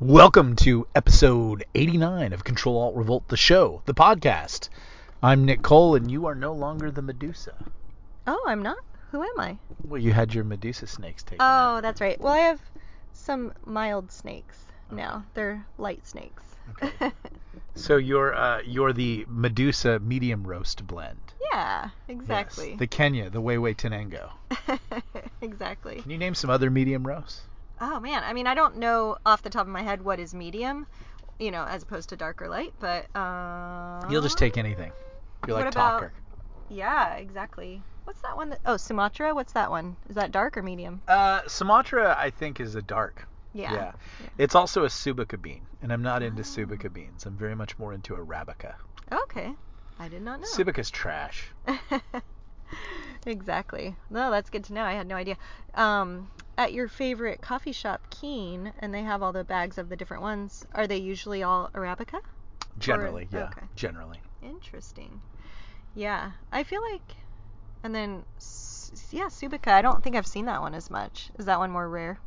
Welcome to episode 89 of Control Alt Revolt, the show, the podcast. I'm Nick Cole, and you are no longer the Medusa. Oh, I'm not. Who am I? Well, you had your Medusa snakes taken Oh, out. that's right. Well, I have some mild snakes now. They're light snakes. Okay. So you're uh, you're the Medusa medium roast blend. yeah, Yes, exactly. the Kenya, the Huehuetenango. exactly. Can you name some other medium roasts? Oh man, I mean, I don't know off the top of my head what is medium, you know, as opposed to dark or light, but uh You'll just take anything. You're like what about- talker. Yeah, exactly. What's that one that Oh, Sumatra? What's that one? Is that dark or medium? Uh, Sumatra, I think, is a dark. Yeah. Yeah. It's also a Subica bean, and I'm not into Subica beans. I'm very much more into Arabica. Okay. I did not know. Subica's trash. exactly. No, that's good to know. I had no idea. Um, at your favorite coffee shop, Keen, and they have all the bags of the different ones. Are they usually all Arabica? Generally, yeah. okay. Generally. Interesting. Yeah, I feel like, and then yeah, Subica. I don't think I've seen that one as much. Is that one more rare?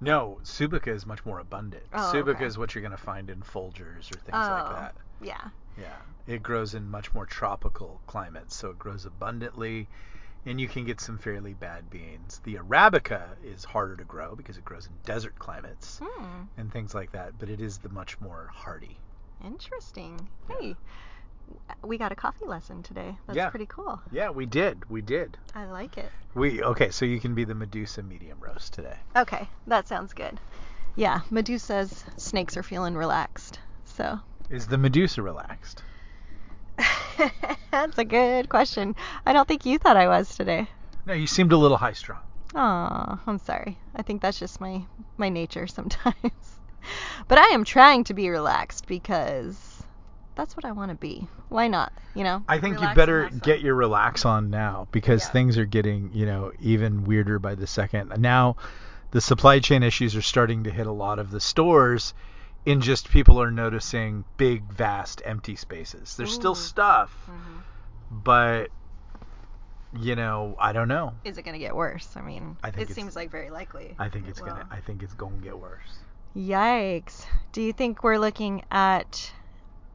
No, Subica is much more abundant. Oh, Subica okay. is what you're going to find in Folgers or things oh, like that. yeah. Yeah. It grows in much more tropical climates, so it grows abundantly, and you can get some fairly bad beans. The Arabica is harder to grow because it grows in desert climates Hmm. and things like that, but it is the much more hardy. Interesting. Hey, we got a coffee lesson today. That's Yeah. pretty cool. Yeah, we did. We did. I like it. We okay, so you can be the Medusa medium roast today. Okay, that sounds good. Yeah, Medusa's snakes are feeling relaxed. So Is the Medusa relaxed? that's a good question. I don't think you thought I was today. No, you seemed a little high strung. Aw, I'm sorry. I think that's just my my nature sometimes. but I am trying to be relaxed because that's what I want to be. Why not? You know. I think you Relax and better have get your relax on now because Yeah. things are getting, you know, even weirder by the second. Now the supply chain issues are starting to hit a lot of the stores in just people are noticing big vast empty spaces. There's still Ooh. stuff, Mhm. but you know, I don't know. Is it gonna get worse? I mean, I think it seems like very likely. I think it it's going to. I think it's going to get worse. Yikes. Do you think we're looking at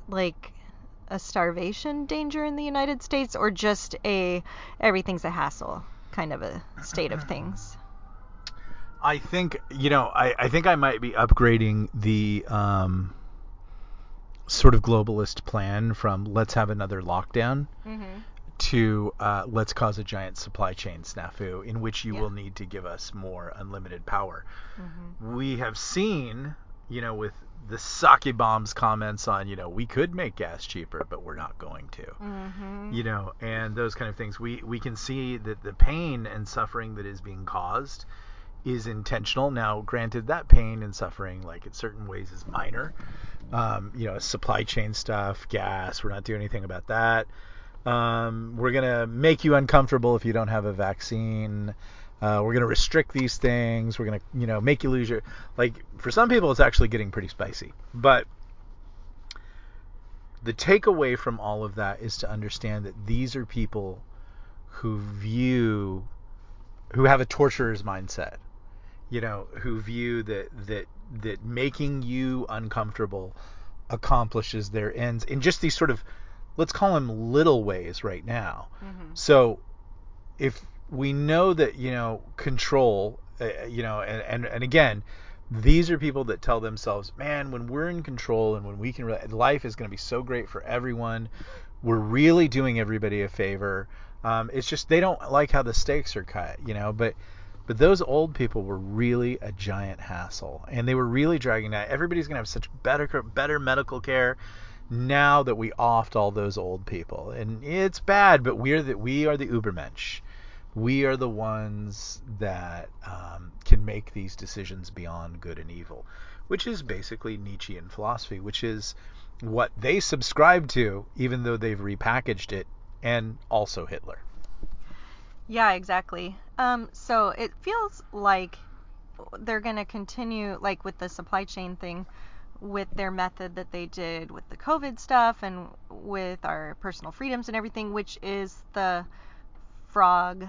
like a starvation danger in the United States or just a everything's a hassle kind of a state of things? I think you know. I, I think I might be upgrading the um, sort of globalist plan from let's have another lockdown Mm-hmm. to uh, let's cause a giant supply chain snafu in which you Yeah. will need to give us more unlimited power. Mm-hmm. We have seen, you know, with the Sake Bomb's comments on, you know, we could make gas cheaper, but we're not going to Mm-hmm. you know, and those kind of things. We we can see that the pain and suffering that is being caused is intentional. Now, granted, that pain and suffering, like in certain ways, is minor. Um, you know, supply chain stuff, gas. We're not doing anything about that. Um, we're gonna make you uncomfortable if you don't have a vaccine. Uh, we're gonna restrict these things. We're gonna, you know, make you lose your. Like for some people, it's actually getting pretty spicy. But the takeaway from all of that is to understand that these are people who view who have a torturer's mindset you know who view that that that making you uncomfortable accomplishes their ends in just these sort of let's call them little ways right now. Mm-hmm. so if we know that you know control uh, you know and, and and again these are people that tell themselves man when we're in control and when we can re- life is going to be so great for everyone. We're really doing everybody a favor. Um, it's just they don't like how the stakes are cut you know but but those old people were really a giant hassle and they were really dragging that everybody's going to have such better better medical care now that we offed all those old people. And it's bad but we're the we are the ubermensch we are the ones that um, can make these decisions beyond good and evil which is basically nietzschean philosophy which is what they subscribe to even though they've repackaged it and also hitler Yeah, exactly. Um, so it feels like they're going to continue, like with the supply chain thing, with their method that they did with the COVID stuff and with our personal freedoms and everything, which is the frog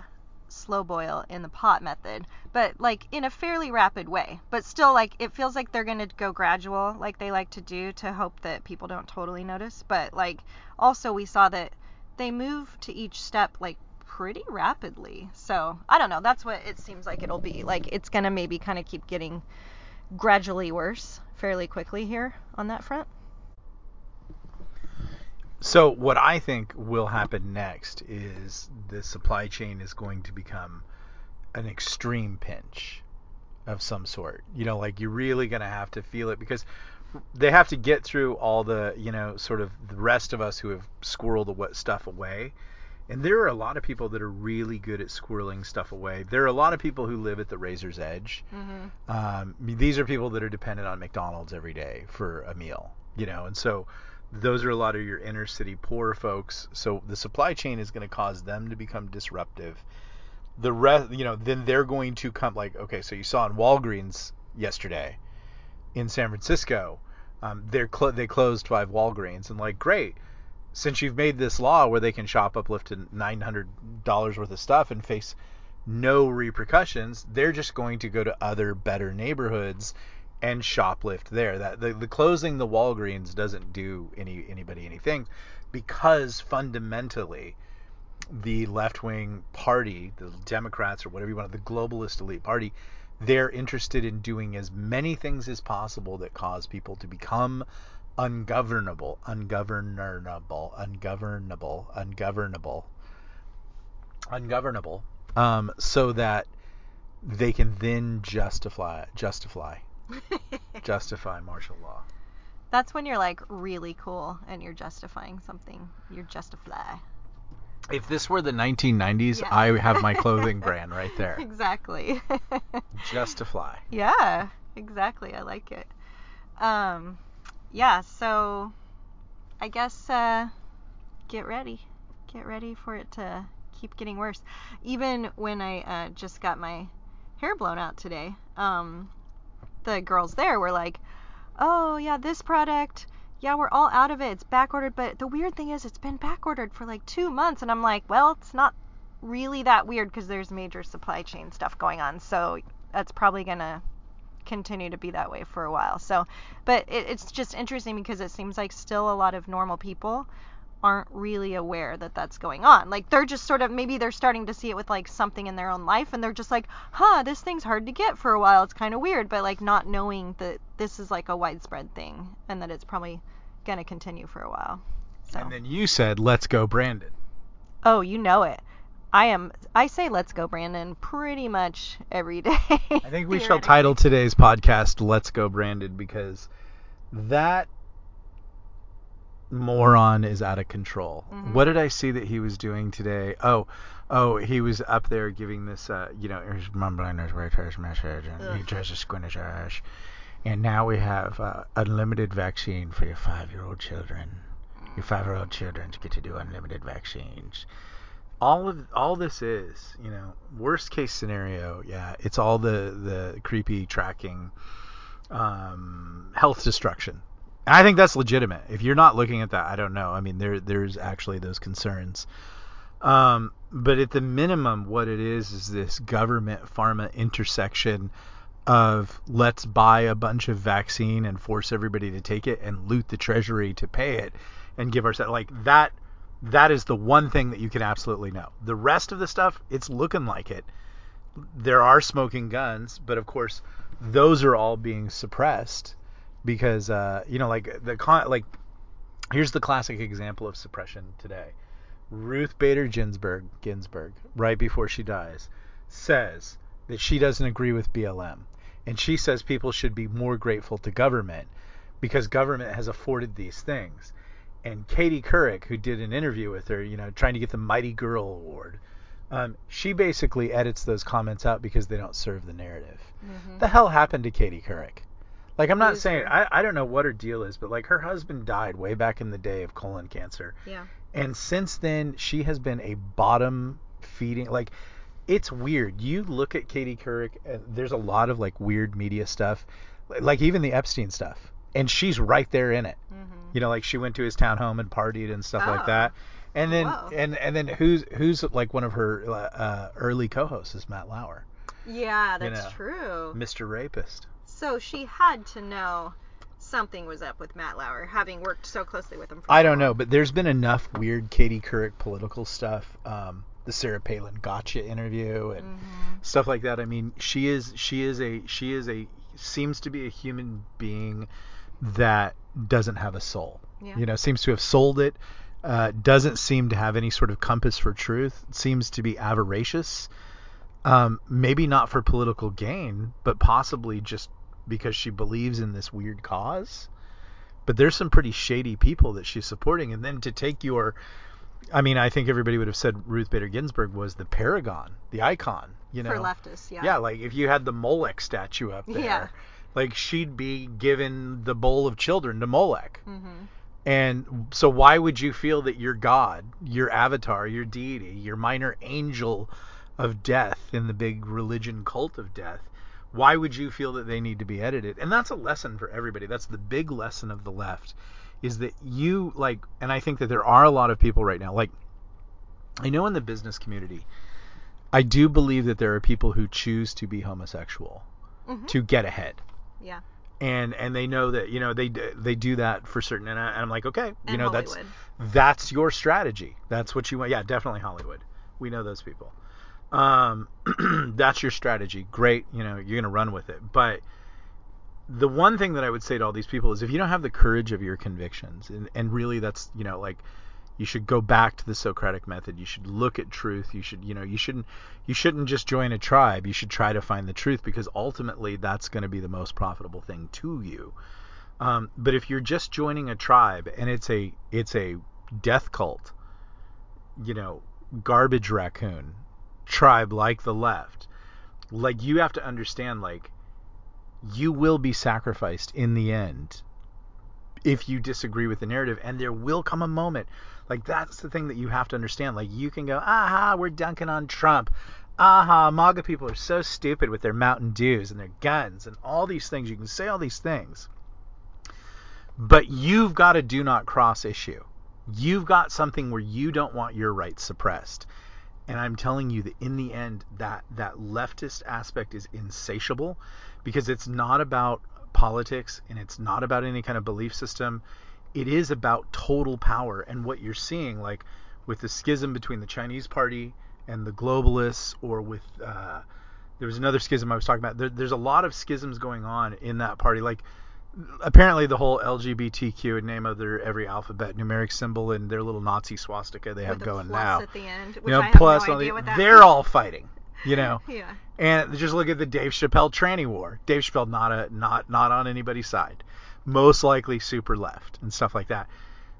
slow boil in the pot method, but like in a fairly rapid way. But still, like it feels like they're gonna go gradual, like they like to do, to hope that people don't totally notice. But like also we saw that they move to each step like pretty rapidly. So I don't know. That's what it seems like it'll be. Like it's gonna maybe kind of keep getting gradually worse fairly quickly here on that front. So what I think will happen next is the supply chain is going to become an extreme pinch of some sort. You know, like you're really going to have to feel it because they have to get through all the, you know, sort of the rest of us who have squirreled the stuff away. And there are a lot of people that are really good at squirreling stuff away. There are a lot of people who live at the razor's edge. Mm-hmm. Um, these are people that are dependent on McDonald's every day for a meal, you know, and so those are a lot of your inner city poor folks. So the supply chain is going to cause them to become disruptive. The rest, you know, then they're going to come like, okay, so you saw in Walgreens yesterday in San Francisco, um, they're cl- they closed five Walgreens and like, great, since you've made this law where they can shop up to nine hundred dollars worth of stuff and face no repercussions, they're just going to go to other better neighborhoods and shoplift there. That the, the closing the Walgreens doesn't do any anybody anything because fundamentally the left wing party, the Democrats or whatever you want, the globalist elite party, they're interested in doing as many things as possible that cause people to become ungovernable, ungovernable, ungovernable, ungovernable, ungovernable, um, so that they can then justify justify justify martial law. That's when you're like really cool and you're justifying something. You're justify. If this were the 1990s, yeah. I have my clothing brand right there. Exactly. Justify. Yeah, exactly. I like it. Um, yeah. So, I guess uh, get ready. Get ready for it to keep getting worse. Even when I uh, just got my hair blown out today, um, the girls there were like, "Oh yeah, this product, yeah, we're all out of it. It's back ordered." But the weird thing is, it's been back ordered for like two months, and I'm like, "Well, it's not really that weird because there's major supply chain stuff going on, so that's probably gonna continue to be that way for a while." So, but it, it's just interesting because it seems like still a lot of normal people aren't really aware that that's going on. Like they're just sort of maybe they're starting to see it with like something in their own life and they're just like, "Huh, this thing's hard to get for a while. It's kind of weird." But like not knowing that this is like a widespread thing and that it's probably going to continue for a while. So. And then you said, "Let's go, Brandon." Oh, you know it. I am I say let's go Brandon pretty much every day. I think we shall title today's podcast Let's Go Brandon because that moron is out of control. Mm-hmm. What did I see that he was doing today? Oh, oh, he was up there giving this, uh, you know, he's mumbling his way to his message, and Ugh. he tries to squint his eyes. And now we have uh, unlimited vaccine for your five-year-old children. Your five-year-old children get to do unlimited vaccines. All of all this is, you know, worst case scenario. Yeah, it's all the the creepy tracking, um, health destruction I think that's legitimate. If you're not looking at that, I don't know. I mean, there there's actually those concerns. Um, but at the minimum, what it is is this government pharma intersection of let's buy a bunch of vaccine and force everybody to take it and loot the treasury to pay it and give ourselves like that. That is the one thing that you can absolutely know. The rest of the stuff, it's looking like it. There are smoking guns, but of course, those are all being suppressed because uh, you know like the con like here's the classic example of suppression today. Ruth Bader Ginsburg Ginsburg right before she dies says that she doesn't agree with BLM and she says people should be more grateful to government because government has afforded these things. And Katie Couric, who did an interview with her, you know, trying to get the Mighty Girl Award, um, she basically edits those comments out because they don't serve the narrative. Mm-hmm. The hell happened to Katie Couric? Like I'm not saying I, I don't know what her deal is, but like her husband died way back in the day of colon cancer. Yeah. And since then she has been a bottom feeding like it's weird. You look at Katie Couric and there's a lot of like weird media stuff, like even the Epstein stuff. And she's right there in it. Mm-hmm. You know, like she went to his townhome and partied and stuff oh. like that. And then Whoa. and and then who's who's like one of her uh, early co-hosts is Matt Lauer, Yeah, You that's know, true. Mr. Rapist. So she had to know something was up with Matt Lauer, having worked so closely with him. For I don't know, but there's been enough weird Katie Couric political stuff. Um, the Sarah Palin gotcha interview and Mhm. stuff like that. I mean, she is she is a she is a seems to be a human being that doesn't have a soul. Yeah. You know, seems to have sold it. Uh, doesn't seem to have any sort of compass for truth. Seems to be avaricious. Um, maybe not for political gain, but possibly just because she believes in this weird cause. But there's some pretty shady people that she's supporting, and then to take your I mean, I think everybody would have said Ruth Bader Ginsburg was the paragon, the icon, you know. For leftists, yeah. Yeah, like if you had the Molech statue up there, Yeah. Like she'd be given the bowl of children to Molech. hmm And so why would you feel that your God, your avatar, your deity, your minor angel of death in the big religion cult of death, why would you feel that they need to be edited? And that's a lesson for everybody. That's the big lesson of the left is that you like and I think that there are a lot of people right now like I know in the business community I do believe that there are people who choose to be homosexual hmm to get ahead Yeah. and and they know that you know they they do that for certain and, I, and I'm like okay you And know Hollywood. that's that's your strategy. That's what you want yeah definitely Hollywood. We know those people. Um that's your strategy. Great you know you're gonna run with it. But the one thing that I would say to all these people is if you don't have the courage of your convictions and, and really that's you know like you should go back to the Socratic method. You should look at truth. You should you know you shouldn't you shouldn't just join a tribe. You should try to find the truth because ultimately that's going to be the most profitable thing to you. Um, but if you're just joining a tribe and it's a it's a death cult you know garbage raccoon tribe like the left like you have to understand like you will be sacrificed in the end if you disagree with the narrative. And there will come a moment like that's the thing that you have to understand. Like you can go aha we're dunking on trump. Aha maga people are so stupid with their mountain dews and their guns and all these things. You can say all these things. But you've got a do not cross issue. You've got something where you don't want your rights suppressed. And I'm telling you that in the end that that leftist aspect is insatiable because it's not about politics and it's not about any kind of belief system. It is about total power and what you're seeing like with the schism between the Chinese party and the globalists or with uh, there was another schism I was talking about. There, there's a lot of schisms going on in that party. Like apparently the whole LGBTQ and name of their every alphabet numeric symbol and their little Nazi swastika they have going plus now. at the end, which You know, I have plus no idea the- what that they're means. all fighting. You know, Yeah. and just look at the Dave Chappelle tranny war. Dave Chappelle not a not not on anybody's side, most likely super left and stuff like that.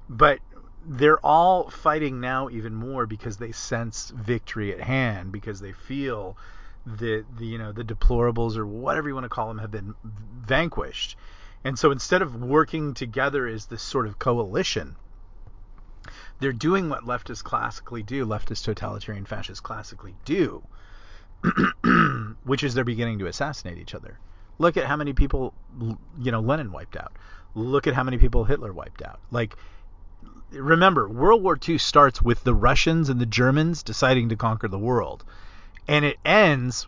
But they're all fighting now even more because they sense victory at hand because they feel that the you know the deplorables or whatever you want to call them have been vanquished. And so instead of working together as this sort of coalition, they're doing what leftists classically do, leftist totalitarian fascists classically do, which is they're beginning to assassinate each other. Look at how many people, you know, Lenin wiped out. Look at how many people Hitler wiped out. Like, remember, World War II starts with the Russians and the Germans deciding to conquer the world. And it ends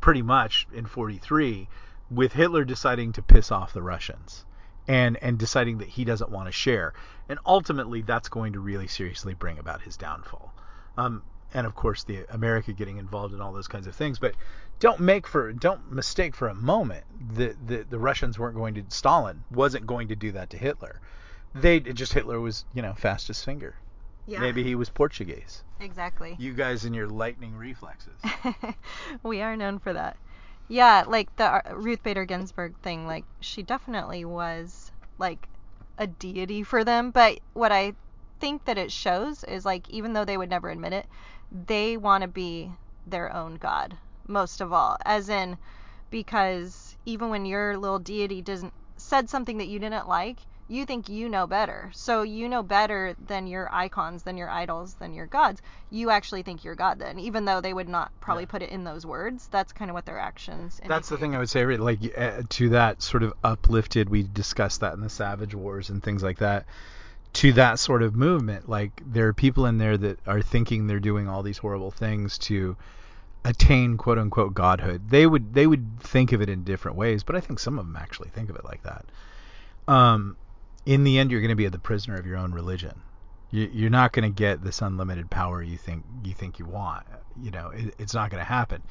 pretty much in 43 with Hitler deciding to piss off the Russians and and deciding that he doesn't want to share. And ultimately that's going to really seriously bring about his downfall. Um, and of course the America getting involved in all those kinds of things, but don't make for don't mistake for a moment that the, the Russians weren't going to Stalin wasn't going to do that to Hitler. They just Hitler was, you know, fastest finger. Yeah. Maybe he was Portuguese. Exactly. You guys and your lightning reflexes. we are known for that. Yeah, like the uh, Ruth Bader Ginsburg thing, like she definitely was like a deity for them, but what I think that it shows is like even though they would never admit it, they want to be their own god most of all. As in because even when your little deity doesn't said something that you didn't like, you think you know better. So you know better than your icons, than your idols, than your gods. You actually think you're God then, even though they would not probably Yeah. put it in those words. That's kind of what their actions. That's the thing I would say, right, like uh, to that sort of uplifted. We discussed that in the Savage Wars and things like that. To that sort of movement. Like there are people in there that are thinking they're doing all these horrible things to attain quote unquote godhood. They would they would think of it in different ways, but I think some of them actually think of it like that. Um, in the end, you're going to be the prisoner of your own religion. You, you're not going to get this unlimited power you think you think you want. You know, it, it's not going to happen.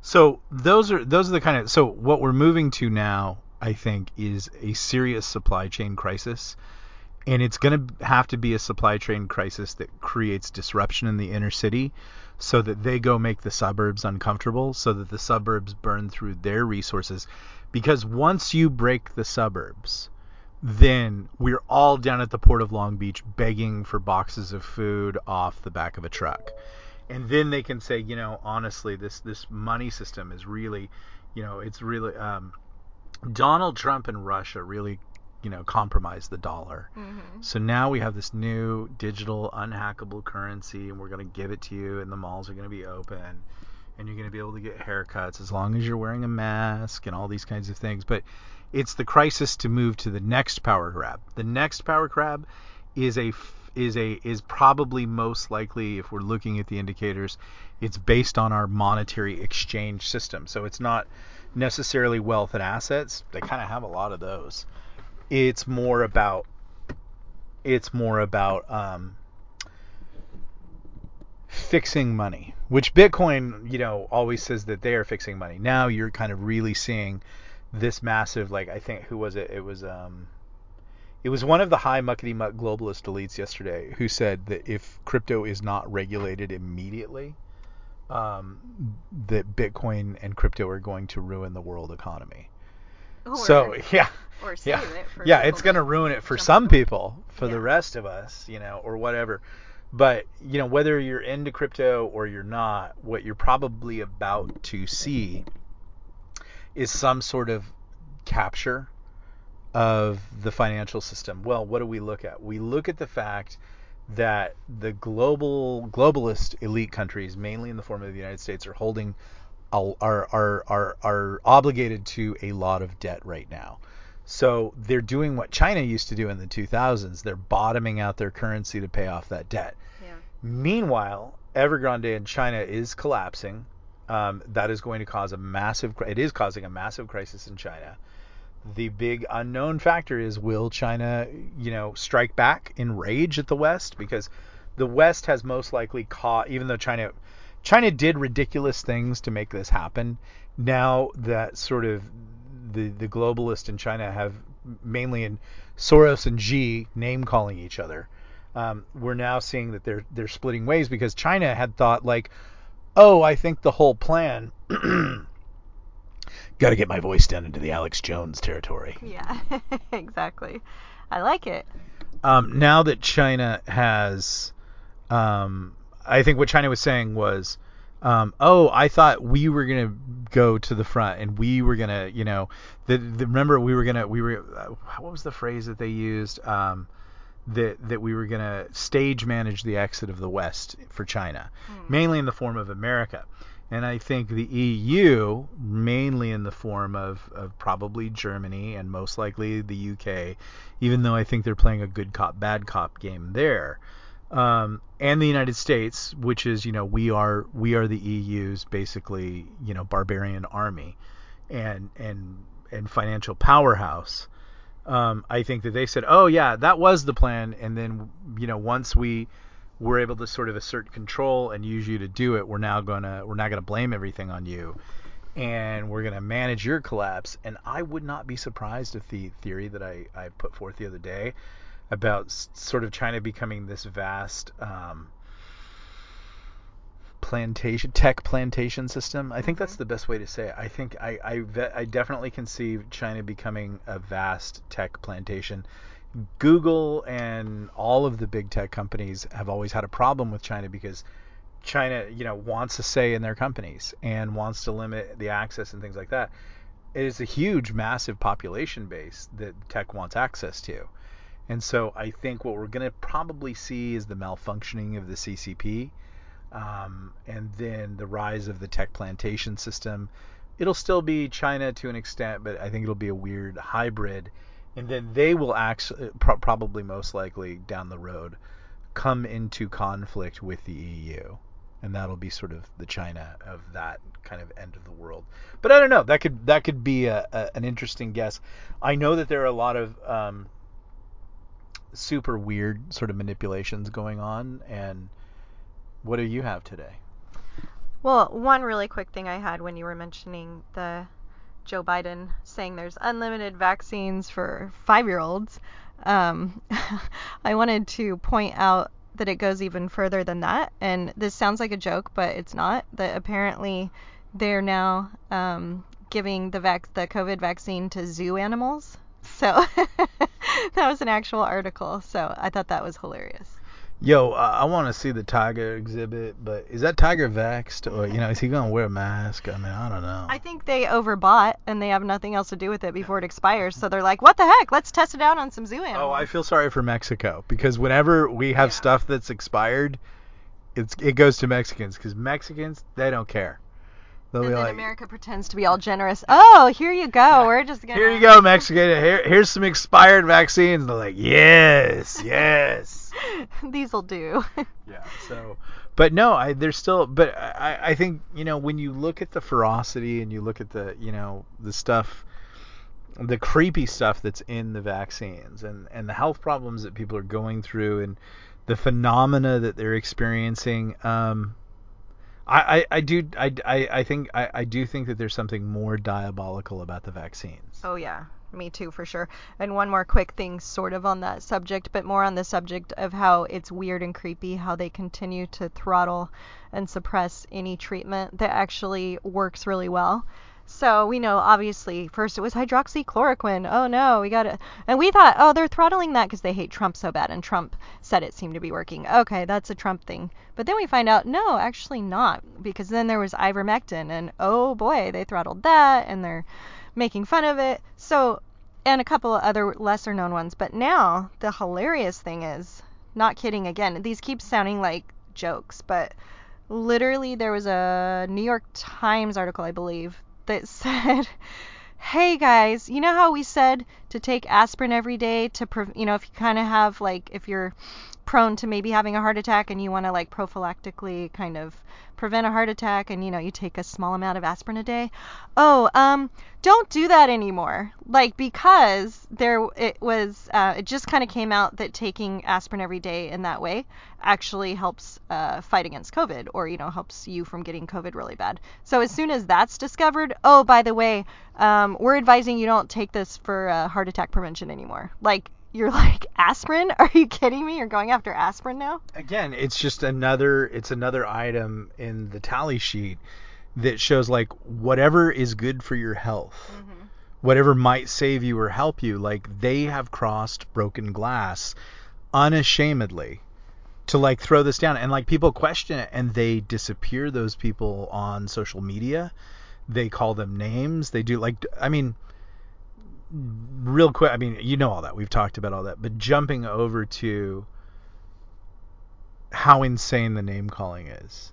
So those are those are the kind of so what we're moving to now, I think, is a serious supply chain crisis. And it's going to have to be a supply chain crisis that creates disruption in the inner city so that they go make the suburbs uncomfortable, so that the suburbs burn through their resources. Because once you break the suburbs, then we're all down at the port of Long Beach begging for boxes of food off the back of a truck. And then they can say, you know, honestly, this this money system is really, you know, it's really um, Donald Trump and Russia really you know compromise the dollar. Mm-hmm. So now we have this new digital unhackable currency, and we're going to give it to you, and the malls are going to be open, and you're going to be able to get haircuts as long as you're wearing a mask and all these kinds of things. But it's the crisis to move to the next power grab. The next power grab is a is a is probably most likely if we're looking at the indicators it's based on our monetary exchange system so it's not necessarily wealth and assets they kind of have a lot of those it's more about it's more about um, fixing money, which Bitcoin, you know, always says that they are fixing money. Now you're kind of really seeing this massive, like I think who was it? It was um, it was one of the high muckety muck globalist elites yesterday who said that if crypto is not regulated immediately, um, that Bitcoin and crypto are going to ruin the world economy. Or, so yeah, or yeah, it yeah, it's going to ruin it for some people. For yeah. the rest of us, you know, or whatever. But you know, whether you're into crypto or you're not, what you're probably about to see is some sort of capture of the financial system. Well, what do we look at? We look at the fact that the global globalist elite countries, mainly in the form of the United States, are holding are are are are obligated to a lot of debt right now. So they're doing what China used to do in the 2000s. They're bottoming out their currency to pay off that debt. Yeah. Meanwhile, Evergrande in China is collapsing. Um, that is going to cause a massive. It is causing a massive crisis in China. The big unknown factor is will China, you know, strike back in rage at the West because the West has most likely caught, even though China China did ridiculous things to make this happen. Now that sort of the the globalists in China have mainly in Soros and Xi name calling each other. Um, we're now seeing that they're they're splitting ways because China had thought like, oh, I think the whole plan. Got to get my voice down into the Alex Jones territory. Yeah, exactly. I like it. Um, now that China has um, I think what China was saying was, um, oh, I thought we were gonna go to the front and we were gonna, you know, the, the remember we were gonna, we were, uh, what was the phrase that they used? Um, that that we were gonna stage manage the exit of the West for China, mm. mainly in the form of America. And I think the EU, mainly in the form of, of probably Germany and most likely the UK, even though I think they're playing a good cop, bad cop game there um, and the United States, which is you know we are we are the EU's basically you know barbarian army, and and and financial powerhouse. Um, I think that they said, oh yeah, that was the plan, and then you know once we were able to sort of assert control and use you to do it, we're now gonna we're not gonna blame everything on you, and we're gonna manage your collapse. And I would not be surprised if the theory that I I put forth the other day about sort of China becoming this vast um, plantation tech plantation system. I think that's mm-hmm. the best way to say it. I think I I, I definitely conceive China becoming a vast tech plantation. Google and all of the big tech companies have always had a problem with China because China, you know, wants a say in their companies and wants to limit the access and things like that. It is a huge, massive population base that tech wants access to. And so I think what we're going to probably see is the malfunctioning of the CCP um, and then the rise of the tech plantation system. It'll still be China to an extent, but I think it'll be a weird hybrid. and then they will actually pro- probably most likely down the road come into conflict with the EU, and that'll be sort of the China of that kind of end of the world. But I don't know. That could that could be a, a, an interesting guess. I know that there are a lot of um, super weird sort of manipulations going on, and what do you have today? Well, one really quick thing I had when you were mentioning the Joe Biden saying there's unlimited vaccines for five year olds, um, I wanted to point out that it goes even further than that. And this sounds like a joke, but it's not. That apparently they're now um, giving the vac- the COVID vaccine to zoo animals. So that was an actual article. So I thought that was hilarious. Yo, uh, I want to see the tiger exhibit, but is that tiger vexed, or you know, is he gonna wear a mask? I mean, I don't know. I think they overbought and they have nothing else to do with it before it expires. So they're like, what the heck? Let's test it out on some zoo animals. Oh, I feel sorry for Mexico because whenever we have Yeah. stuff that's expired, it's it goes to Mexicans because Mexicans they don't care. They'll and then like, America pretends to be all generous. Oh, here you go. We're just gonna. here you go, Mexican. Here, here's some expired vaccines. They're like, yes, yes. These'll do. Yeah. So, but no, I there's still, but I I think you know when you look at the ferocity and you look at the you know the stuff, the creepy stuff that's in the vaccines and and the health problems that people are going through and the phenomena that they're experiencing. Um, I, I, I do I, I, I think I, I do think that there's something more diabolical about the vaccines. Oh yeah, me too for sure. And one more quick thing, sort of on that subject, but more on the subject of how it's weird and creepy how they continue to throttle and suppress any treatment that actually works really well. So we know obviously first it was hydroxychloroquine. Oh no, we got it. And we thought, oh, they're throttling that because they hate Trump so bad, and Trump said it seemed to be working. Okay, that's a Trump thing. But then we find out, no, actually not, because then there was ivermectin, and oh boy, they throttled that, and they're making fun of it. So, and a couple of other lesser known ones. But now the hilarious thing is, not kidding again, these keep sounding like jokes, but literally there was a New York Times article, I believe, that said, "Hey guys, you know how we said to take aspirin every day to, pre- you know, if you kind of have like if you're prone to maybe having a heart attack and you want to like prophylactically kind of prevent a heart attack and you know you take a small amount of aspirin a day. Oh um don't do that anymore. Like because there it was uh, it just kind of came out that taking aspirin every day in that way actually helps uh, fight against covid or you know helps you from getting covid really bad. So as soon as that's discovered oh by the way um, we're advising you don't take this for uh, heart attack prevention anymore. Like you're like aspirin? Are you kidding me? You're going after aspirin now? Again, it's just another it's another item in the tally sheet that shows like whatever is good for your health, mm-hmm. whatever might save you or help you, like they have crossed broken glass unashamedly to like throw this down. And like people question it and they disappear those people on social media. They call them names. They do like I mean real quick, I mean, you know all that. We've talked about all that. But jumping over to how insane the name calling is.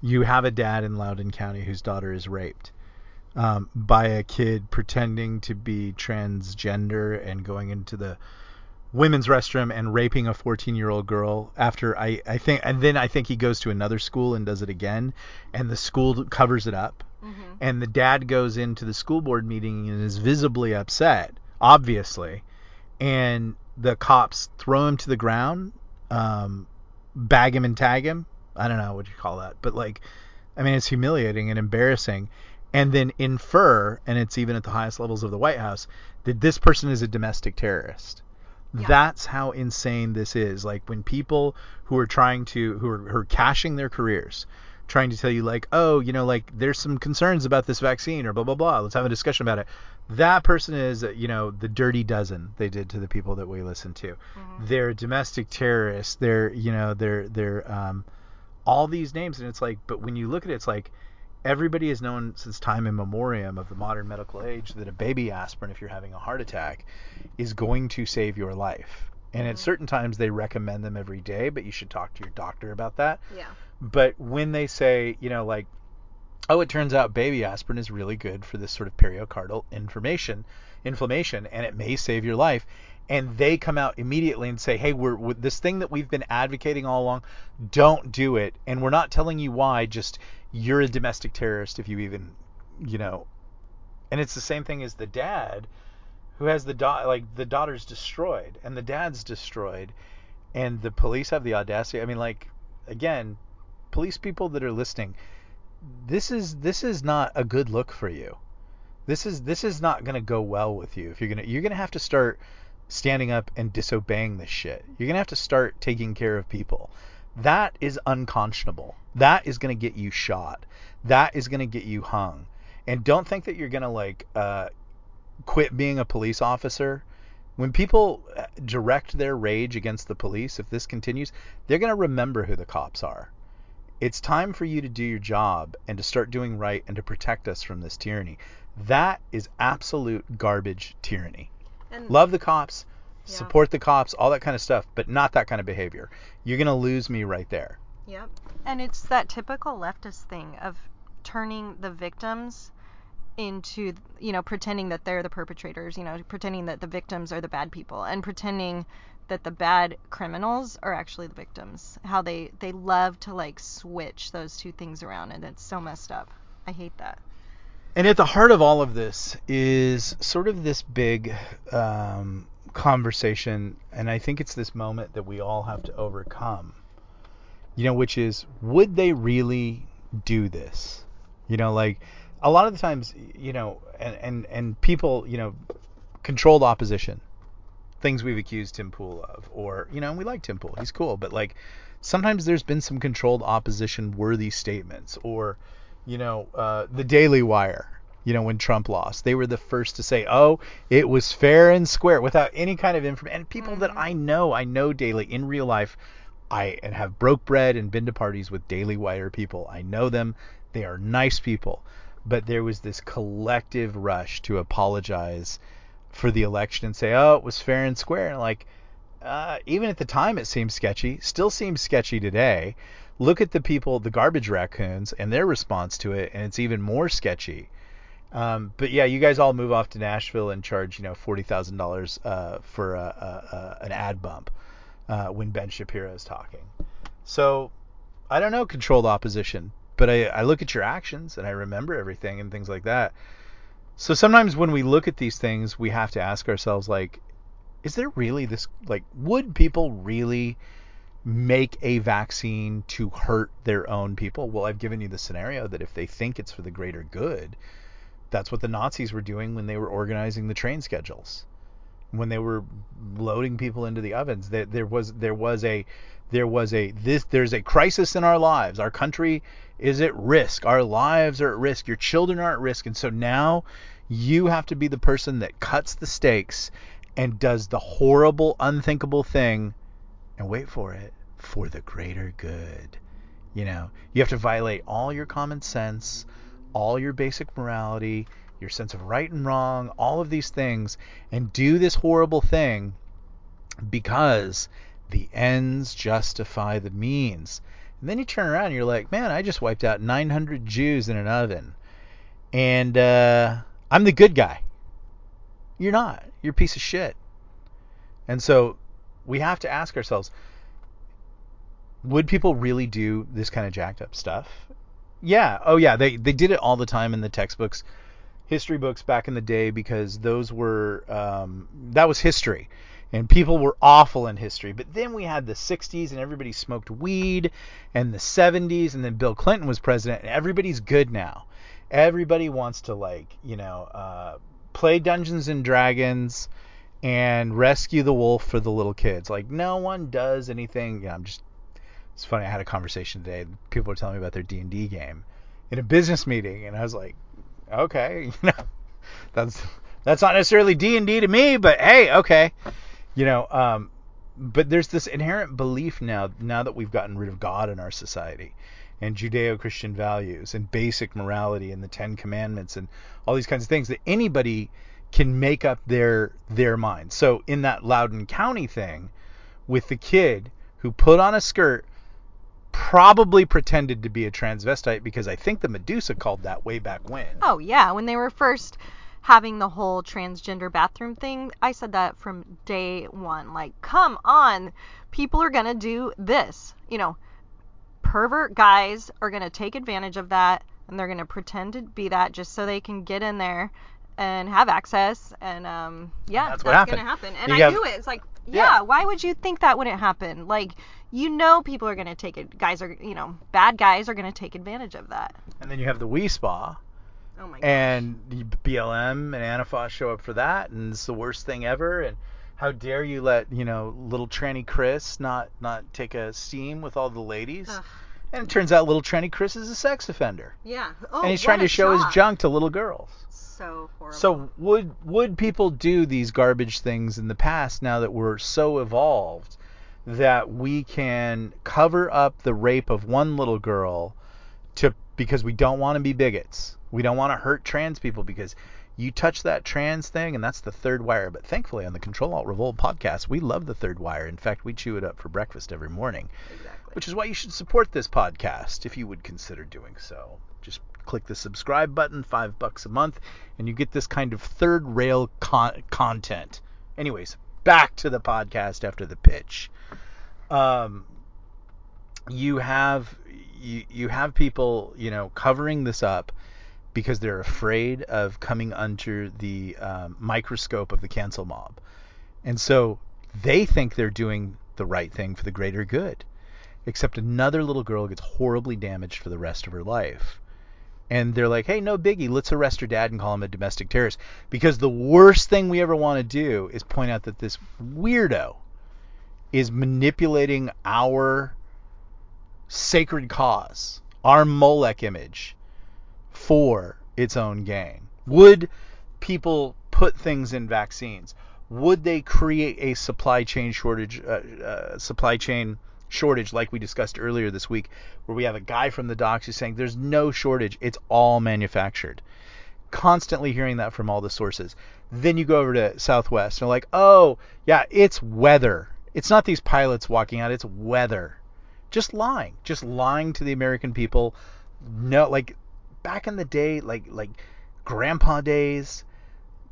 You have a dad in Loudoun County whose daughter is raped um, by a kid pretending to be transgender and going into the women's restroom and raping a 14 year old girl after I, I think and then I think he goes to another school and does it again and the school covers it up and the dad goes into the school board meeting and is visibly upset obviously. And the cops throw him to the ground um, bag him and tag him. I don't know what you call that but like I mean it's humiliating and embarrassing. And then infer and it's even at the highest levels of the White House that this person is a domestic terrorist. Yeah. that's how insane this is. Like when people who are trying to who are, who are cashing their careers trying to tell you like oh you know like there's some concerns about this vaccine or blah blah blah. Let's have a discussion about it. That person is you know the dirty dozen they did to the people that we listen to. They're domestic terrorists. They're you know they're they're um all these names. And it's like but when you look at it it's like everybody has known since time immemorial of the modern medical age that a baby aspirin if you're having a heart attack is going to save your life. And at certain times they recommend them every day but you should talk to your doctor about that. Yeah but when they say you know like oh, it turns out baby aspirin is really good for this sort of pericardial inflammation, inflammation, and it may save your life. And they come out immediately and say, hey, we're this thing that we've been advocating all along, don't do it. And we're not telling you why. Just you're a domestic terrorist if you even, you know. And it's the same thing as the dad who has the da- like the daughter's destroyed and the dad's destroyed and the police have the audacity i mean like again police people that are listening this is this is not a good look for you. This is this is not going to go well with you if you're going to you're going to have to start standing up and disobeying this shit. You're going to have to start taking care of people. That is unconscionable. That is going to get you shot. That is going to get you hung. And don't think that you're going to like uh, quit being a police officer, when people uh, direct their rage against the police, if this continues, they're going to remember who the cops are. It's time for you to do your job and to start doing right and to protect us from this tyranny. That is absolute garbage tyranny. And Love the cops, yeah. support the cops, all that kind of stuff, but not that kind of behavior. You're going to lose me right there. Yep. And it's that typical leftist thing of turning the victims into you know pretending that they're the perpetrators you know pretending that the victims are the bad people and pretending that the bad criminals are actually the victims. How they they love to like switch those two things around and it's so messed up. I hate that. And at the heart of all of this is sort of this big um, conversation and i think it's this moment that we all have to overcome. You know which is would they really do this? You know like a lot of the times, you know, and and and people, you know, controlled opposition, things we've accused Tim Pool of, or you know, and we like Tim Pool, he's cool, but like sometimes there's been some controlled opposition worthy statements, or you know, uh, the Daily Wire. You know, when Trump lost, they were the first to say, "Oh, it was fair and square," without any kind of information. And people mm-hmm. that I know, I know daily in real life, I and have broke bread and been to parties with Daily Wire people. I know them. They are nice people but there was this collective rush to apologize for the election and say, oh, it was fair and square. And like, uh, even at the time, it seemed sketchy. Still seems sketchy today. Look at the people, the garbage raccoons, and their response to it, and it's even more sketchy. Um, but yeah, you guys all move off to Nashville and charge, you know, forty thousand uh, dollars for a, a, a, an ad bump uh, when Ben Shapiro is talking. So I don't know, controlled opposition but I, I look at your actions and I remember everything and things like that. So sometimes when we look at these things, we have to ask ourselves like, is there really this like would people really make a vaccine to hurt their own people? Well, I've given you the scenario that if they think it's for the greater good, that's what the Nazis were doing when they were organizing the train schedules. When they were loading people into the ovens, there, there was there was a there was a this there's a crisis in our lives. Our country is at risk. Our lives are at risk. Your children are at risk. And so now you have to be the person that cuts the stakes and does the horrible, unthinkable thing and wait for it for the greater good. You know, you have to violate all your common sense, all your basic morality, your sense of right and wrong, all of these things, and do this horrible thing because the ends justify the means. And then you turn around and you're like, man, I just wiped out 900 Jews in an oven. And uh, I'm the good guy. You're not. You're a piece of shit. And so we have to ask ourselves would people really do this kind of jacked up stuff? Yeah. Oh, yeah. They, they did it all the time in the textbooks, history books back in the day because those were, um, that was history and people were awful in history. But then we had the 60s and everybody smoked weed, and the 70s, and then Bill Clinton was president, and everybody's good now. Everybody wants to like, you know, uh, play Dungeons and Dragons and rescue the wolf for the little kids. Like no one does anything. You know, I'm just. It's funny. I had a conversation today. People were telling me about their D and D game in a business meeting, and I was like, okay, you know, that's that's not necessarily D and D to me, but hey, okay. You know, um, but there's this inherent belief now, now that we've gotten rid of God in our society, and Judeo-Christian values, and basic morality, and the Ten Commandments, and all these kinds of things, that anybody can make up their their mind. So in that Loudoun County thing, with the kid who put on a skirt, probably pretended to be a transvestite because I think the Medusa called that way back when. Oh yeah, when they were first having the whole transgender bathroom thing, I said that from day one. Like, come on, people are gonna do this. You know, pervert guys are gonna take advantage of that, and they're gonna pretend to be that just so they can get in there and have access. And um, yeah, That's what happened. gonna happen. And You I have- knew it. It's like, Yeah. yeah, why would you think that wouldn't happen? Like, you know, people are gonna take it. Guys are, you know, bad guys are gonna take advantage of that. And then you have the Wii Spa, Oh my and the BLM and Antifa show up for that, and it's the worst thing ever. And how dare you let you know little tranny Chris not not take a steam with all the ladies? Ugh. And it turns out little tranny Chris is a sex offender, Yeah. Oh, and he's trying to show his junk to little girls. So horrible. So would would people do these garbage things in the past now that we're so evolved that we can cover up the rape of one little girl to because we don't want to be bigots. We don't want to hurt trans people because you touch that trans thing and that's the third wire. But thankfully on the Control Alt Revolt podcast, we love the third wire. In fact, we chew it up for breakfast every morning exactly. which is why you should support this podcast if you would consider doing so. Just click the subscribe button, five bucks a month, and you get this kind of third rail con- content. Anyways, back to the podcast after the pitch. Um, you have you you have people you know covering this up because they're afraid of coming under the um, microscope of the cancel mob, and so they think they're doing the right thing for the greater good except another little girl gets horribly damaged for the rest of her life. And they're like, hey, no biggie, let's arrest her dad and call him a domestic terrorist. Because the worst thing we ever want to do is point out that this weirdo is manipulating our sacred cause, our Molech image, for its own gain. Would people put things in vaccines? Would they create a supply chain shortage, uh, uh, supply chain shortage like we discussed earlier this week, where we have a guy from the docks who's saying there's no shortage, it's all manufactured. Constantly hearing that from all the sources. Then you go over to Southwest and they're like, oh, yeah, it's weather. It's not these pilots walking out, it's weather. Just lying. Just lying to the American people. No, like back in the day, like like grandpa days,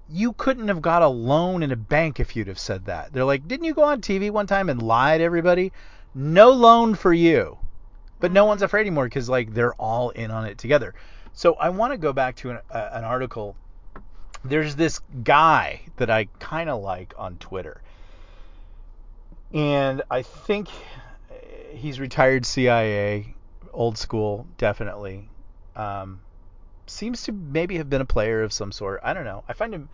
you couldn't have got a loan in a bank if you'd have said that. They're like, didn't you go on TV one time and lie to everybody? No loan for you. But no one's afraid anymore because like they're all in on it together. So I want to go back to an, uh, an article. There's this guy that I kind of like on Twitter, and I think he's retired CIA, old school, definitely. Um, seems to maybe have been a player of some sort. I don't know. I find him,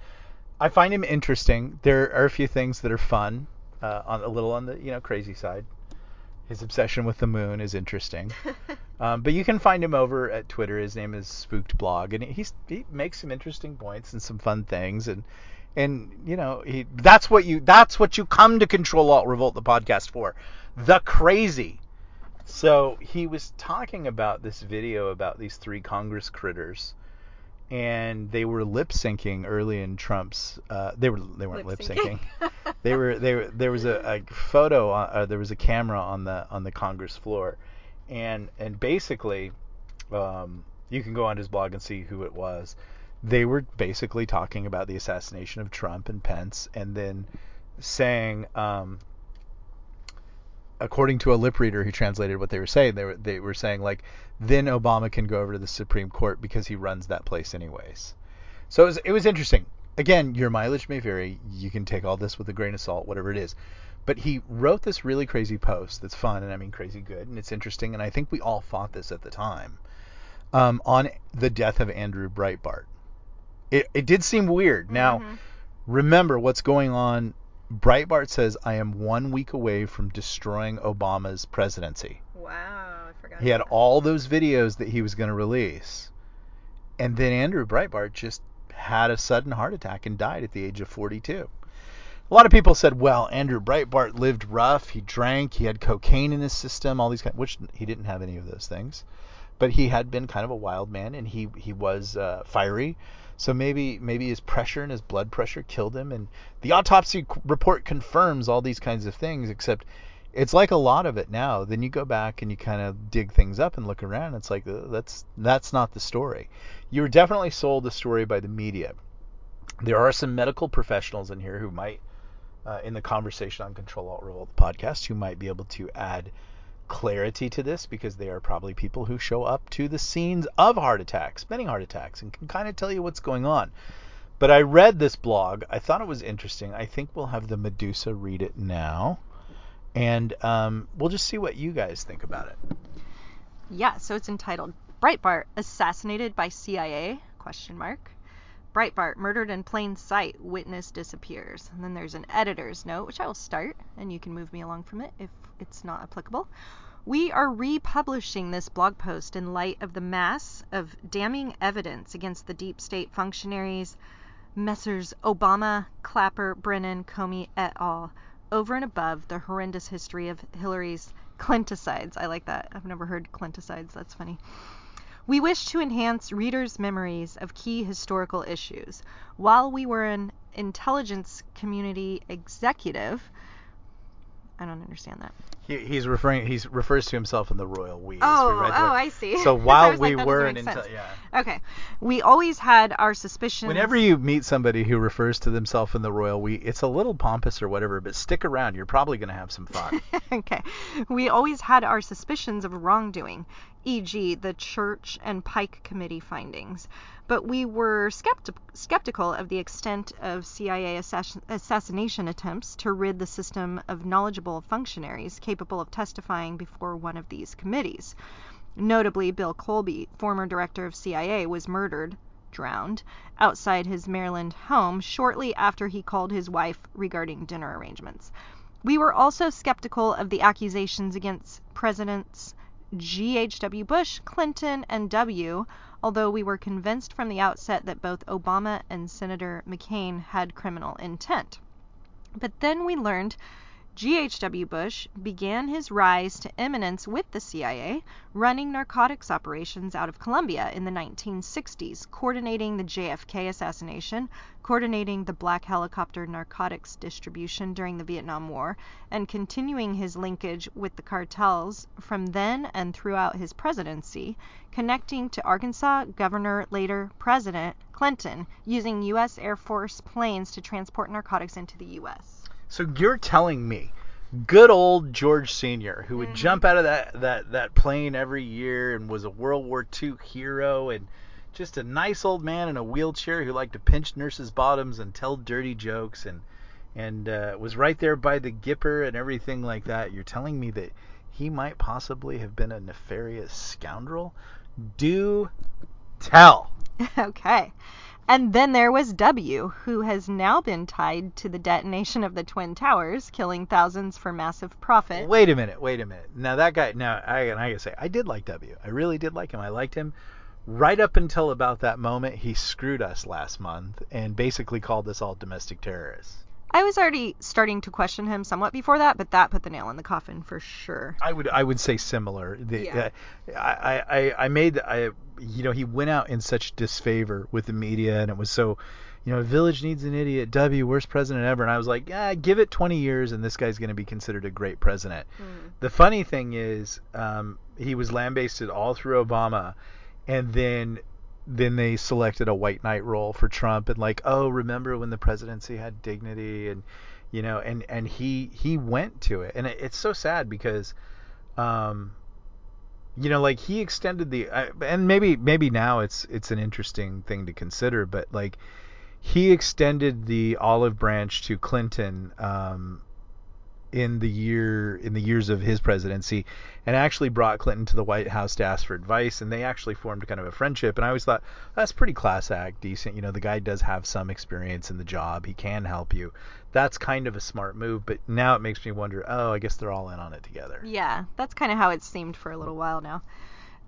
I find him interesting. There are a few things that are fun, uh, on a little on the you know crazy side. His obsession with the moon is interesting. Um, but you can find him over at Twitter. His name is Spooked Blog, and he's he makes some interesting points and some fun things, and and you know he that's what you that's what you come to Control Alt Revolt the podcast for, the crazy. So he was talking about this video about these three Congress critters, and they were lip syncing early in Trump's. Uh, they were they weren't lip syncing. they were they were there was a, a photo on, uh, there was a camera on the on the Congress floor, and and basically, um, you can go on his blog and see who it was. They were basically talking about the assassination of Trump and Pence, and then saying. Um, according to a lip reader who translated what they were saying, they were they were saying like, then Obama can go over to the Supreme Court because he runs that place anyways. So it was it was interesting. Again, your mileage may vary. You can take all this with a grain of salt, whatever it is. But he wrote this really crazy post that's fun, and I mean crazy good, and it's interesting, and I think we all thought this at the time um, on the death of Andrew Breitbart. It, it did seem weird. Now, Mhm. remember what's going on. Breitbart says, I am one week away from destroying Obama's presidency. Wow, I forgot. He had that. all those videos that he was going to release. And then Andrew Breitbart just had a sudden heart attack and died at the age of 42. A lot of people said, well, Andrew Breitbart lived rough. He drank. He had cocaine in his system, all these kind which he didn't have any of those things. But he had been kind of a wild man and he, he was uh, fiery. So maybe maybe his pressure and his blood pressure killed him. And the autopsy report confirms all these kinds of things, except it's like a lot of it now. Then you go back and you kind of dig things up and look around. It's like that's that's not the story. You were definitely sold the story by the media. There are some medical professionals in here who might, uh, in the conversation on Control Alt Revolt podcast, who might be able to add clarity to this because they are probably people who show up to the scenes of heart attacks, many heart attacks, and can kind of tell you what's going on. But I read this blog. I thought it was interesting. I think we'll have the Medusa read it now, and um, we'll just see what you guys think about it. Yeah, so it's entitled Breitbart assassinated by CIA? Question mark. Breitbart murdered in plain sight. Witness disappears. And then there's an editor's note, which I will start, and you can move me along from it if it's not applicable. We are republishing this blog post in light of the mass of damning evidence against the deep state functionaries, Messrs. Obama, Clapper, Brennan, Comey et al., over and above the horrendous history of Hillary's Clinticides. I like that. I've never heard Clinticides. That's funny. We wish to enhance readers' memories of key historical issues. While we were an intelligence community executive, I don't understand that. He, he's referring. He refers to himself in the royal we. Oh, oh, I see. So while we like, were an intel, yeah. Okay, we always had our suspicions. Whenever you meet somebody who refers to themselves in the royal we, it's a little pompous or whatever, but stick around. You're probably going to have some fun. okay, we always had our suspicions of wrongdoing, e.g., the Church and Pike Committee findings but we were skepti- skeptical of the extent of CIA assass- assassination attempts to rid the system of knowledgeable functionaries capable of testifying before one of these committees. Notably, Bill Colby, former director of CIA, was murdered, drowned, outside his Maryland home shortly after he called his wife regarding dinner arrangements. We were also skeptical of the accusations against Presidents G.H.W. Bush, Clinton, and W although we were convinced from the outset that both Obama and Senator McCain had criminal intent. But then we learned G.H.W. Bush began his rise to eminence with the CIA, running narcotics operations out of Colombia in the 1960s, coordinating the JFK assassination, coordinating the black helicopter narcotics distribution during the Vietnam War, and continuing his linkage with the cartels from then and throughout his presidency, connecting to Arkansas Governor, later President Clinton, using U.S. Air Force planes to transport narcotics into the U.S. So you're telling me good old George Senior, who would mm-hmm. jump out of that, that that plane every year and was a World War II hero and just a nice old man in a wheelchair who liked to pinch nurses' bottoms and tell dirty jokes and and uh, was right there by the Gipper and everything like that. You're telling me that he might possibly have been a nefarious scoundrel? Do tell. okay. And then there was W, who has now been tied to the detonation of the Twin Towers, killing thousands for massive profit. Wait a minute, wait a minute. Now that guy, now I, I gotta say, I did like W. I really did like him. I liked him right up until about that moment. He screwed us last month and basically called us all domestic terrorists. I was already starting to question him somewhat before that, but that put the nail in the coffin for sure. I would I would say similar. The, yeah. Uh, I, I I made I you know he went out in such disfavor with the media and it was so you know a village needs an idiot w worst president ever and i was like yeah give it 20 years and this guy's going to be considered a great president mm. the funny thing is um, he was lambasted all through obama and then then they selected a white knight role for Trump and like, oh, remember when the presidency had dignity and you know, and and he he went to it, and it, it's so sad because, um, you know, like he extended the, and maybe maybe now it's it's an interesting thing to consider, but like he extended the olive branch to Clinton, um, in the year in the years of his presidency and actually brought Clinton to the White House to ask for advice and they actually formed kind of a friendship. And I always thought that's pretty class act decent. You know the guy does have some experience in the job. He can help you. That's kind of a smart move but now it makes me wonder oh I guess they're all in on it together. Yeah that's kind of how it seemed for a little while now.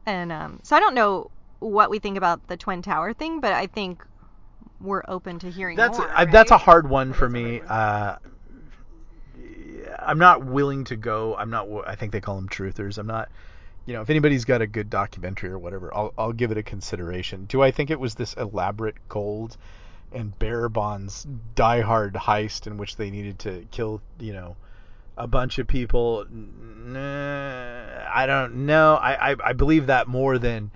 And um, so I don't know what we think about the twin tower thing but I think we're open to hearing that's more, a, right? that's a hard one for me. one. Uh, I'm not willing to go. I'm not. I think they call them truthers. I'm not. You know, if anybody's got a good documentary or whatever, I'll I'll give it a consideration. Do I think it was this elaborate gold and bearer bonds diehard heist in which they needed to kill you know a bunch of people. Nah, I don't know. I, I, I believe that more than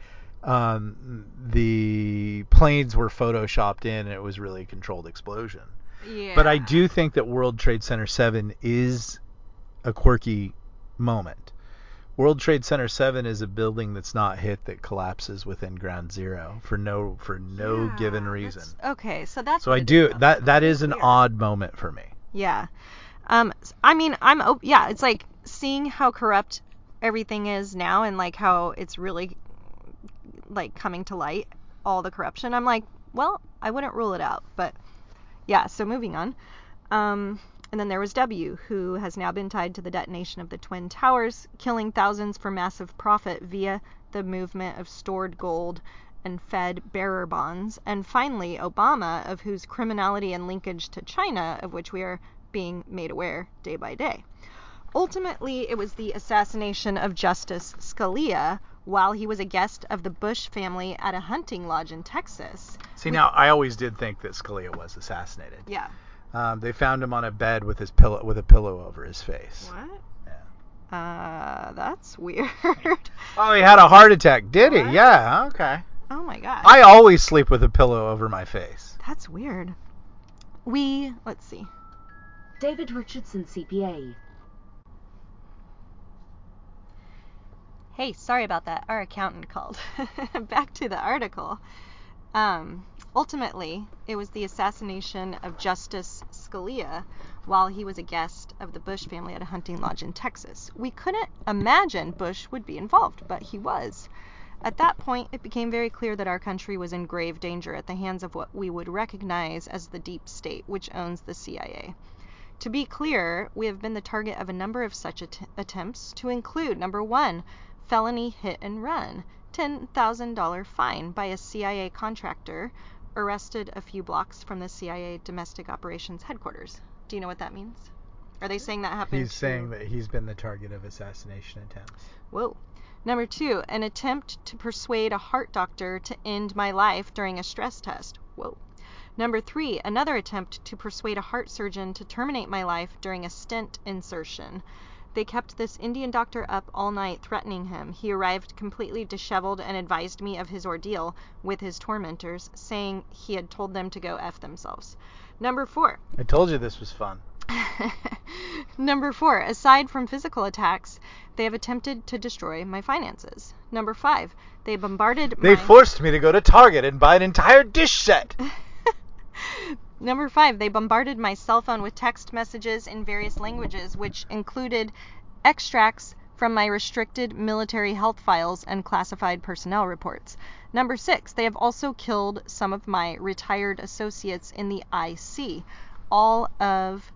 um, the planes were photoshopped in and it was really a controlled explosion. Yeah. But I do think that World Trade Center 7 is a quirky moment. World Trade Center 7 is a building that's not hit that collapses within ground zero for no for no Yeah, given reason. Okay, so that's So I do that that is an Weird. odd moment for me. Yeah. Um I mean, I'm op- yeah, it's like seeing how corrupt everything is now and like how it's really like coming to light all the corruption. I'm like, well, I wouldn't rule it out, but yeah, so moving on. Um and then there was W, who has now been tied to the detonation of the Twin Towers, killing thousands for massive profit via the movement of stored gold and Fed bearer bonds. And finally, Obama, of whose criminality and linkage to China, of which we are being made aware day by day. Ultimately, it was the assassination of Justice Scalia while he was a guest of the Bush family at a hunting lodge in Texas. See now I always did think that Scalia was assassinated. Yeah. Um, they found him on a bed with his pillow with a pillow over his face. What? Yeah. Uh, that's weird. Oh, he had a heart attack, did he? Yeah, okay. oh my god. I always sleep with a pillow over my face. That's weird. We, let's see. David Richardson, CPA. Hey, sorry about that. Our accountant called. Back to the article. Um, ultimately, it was the assassination of Justice Scalia while he was a guest of the Bush family at a hunting lodge in Texas. We couldn't imagine Bush would be involved, but he was. At that point, it became very clear that our country was in grave danger at the hands of what we would recognize as the deep state, which owns the CIA. To be clear, we have been the target of a number of such att- attempts, to include number one, felony hit and run, $10,000 fine by a CIA contractor arrested a few blocks from the CIA domestic operations headquarters. Do you know what that means? Are they saying that happened? He's saying that he's been the target of assassination attempts. Whoa. Number two, an attempt to persuade a heart doctor to end my life during a stress test. Whoa. Number three, another attempt to persuade a heart surgeon to terminate my life during a stent insertion. They kept this Indian doctor up all night, threatening him. He arrived completely disheveled and advised me of his ordeal with his tormentors, saying he had told them to go F themselves. Number four, I told you this was fun. Number four, aside from physical attacks, they have attempted to destroy my finances. Number five, they bombarded They my. forced me to go to Target and buy an entire dish set. Number five, they bombarded my cell phone with text messages in various languages, which included extracts from my restricted military health files and classified personnel reports. Number six, they have also killed some of my retired associates in the IC, all of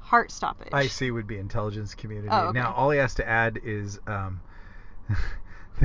heart stoppage. IC would be intelligence community. Oh, okay. Now all he has to add is um,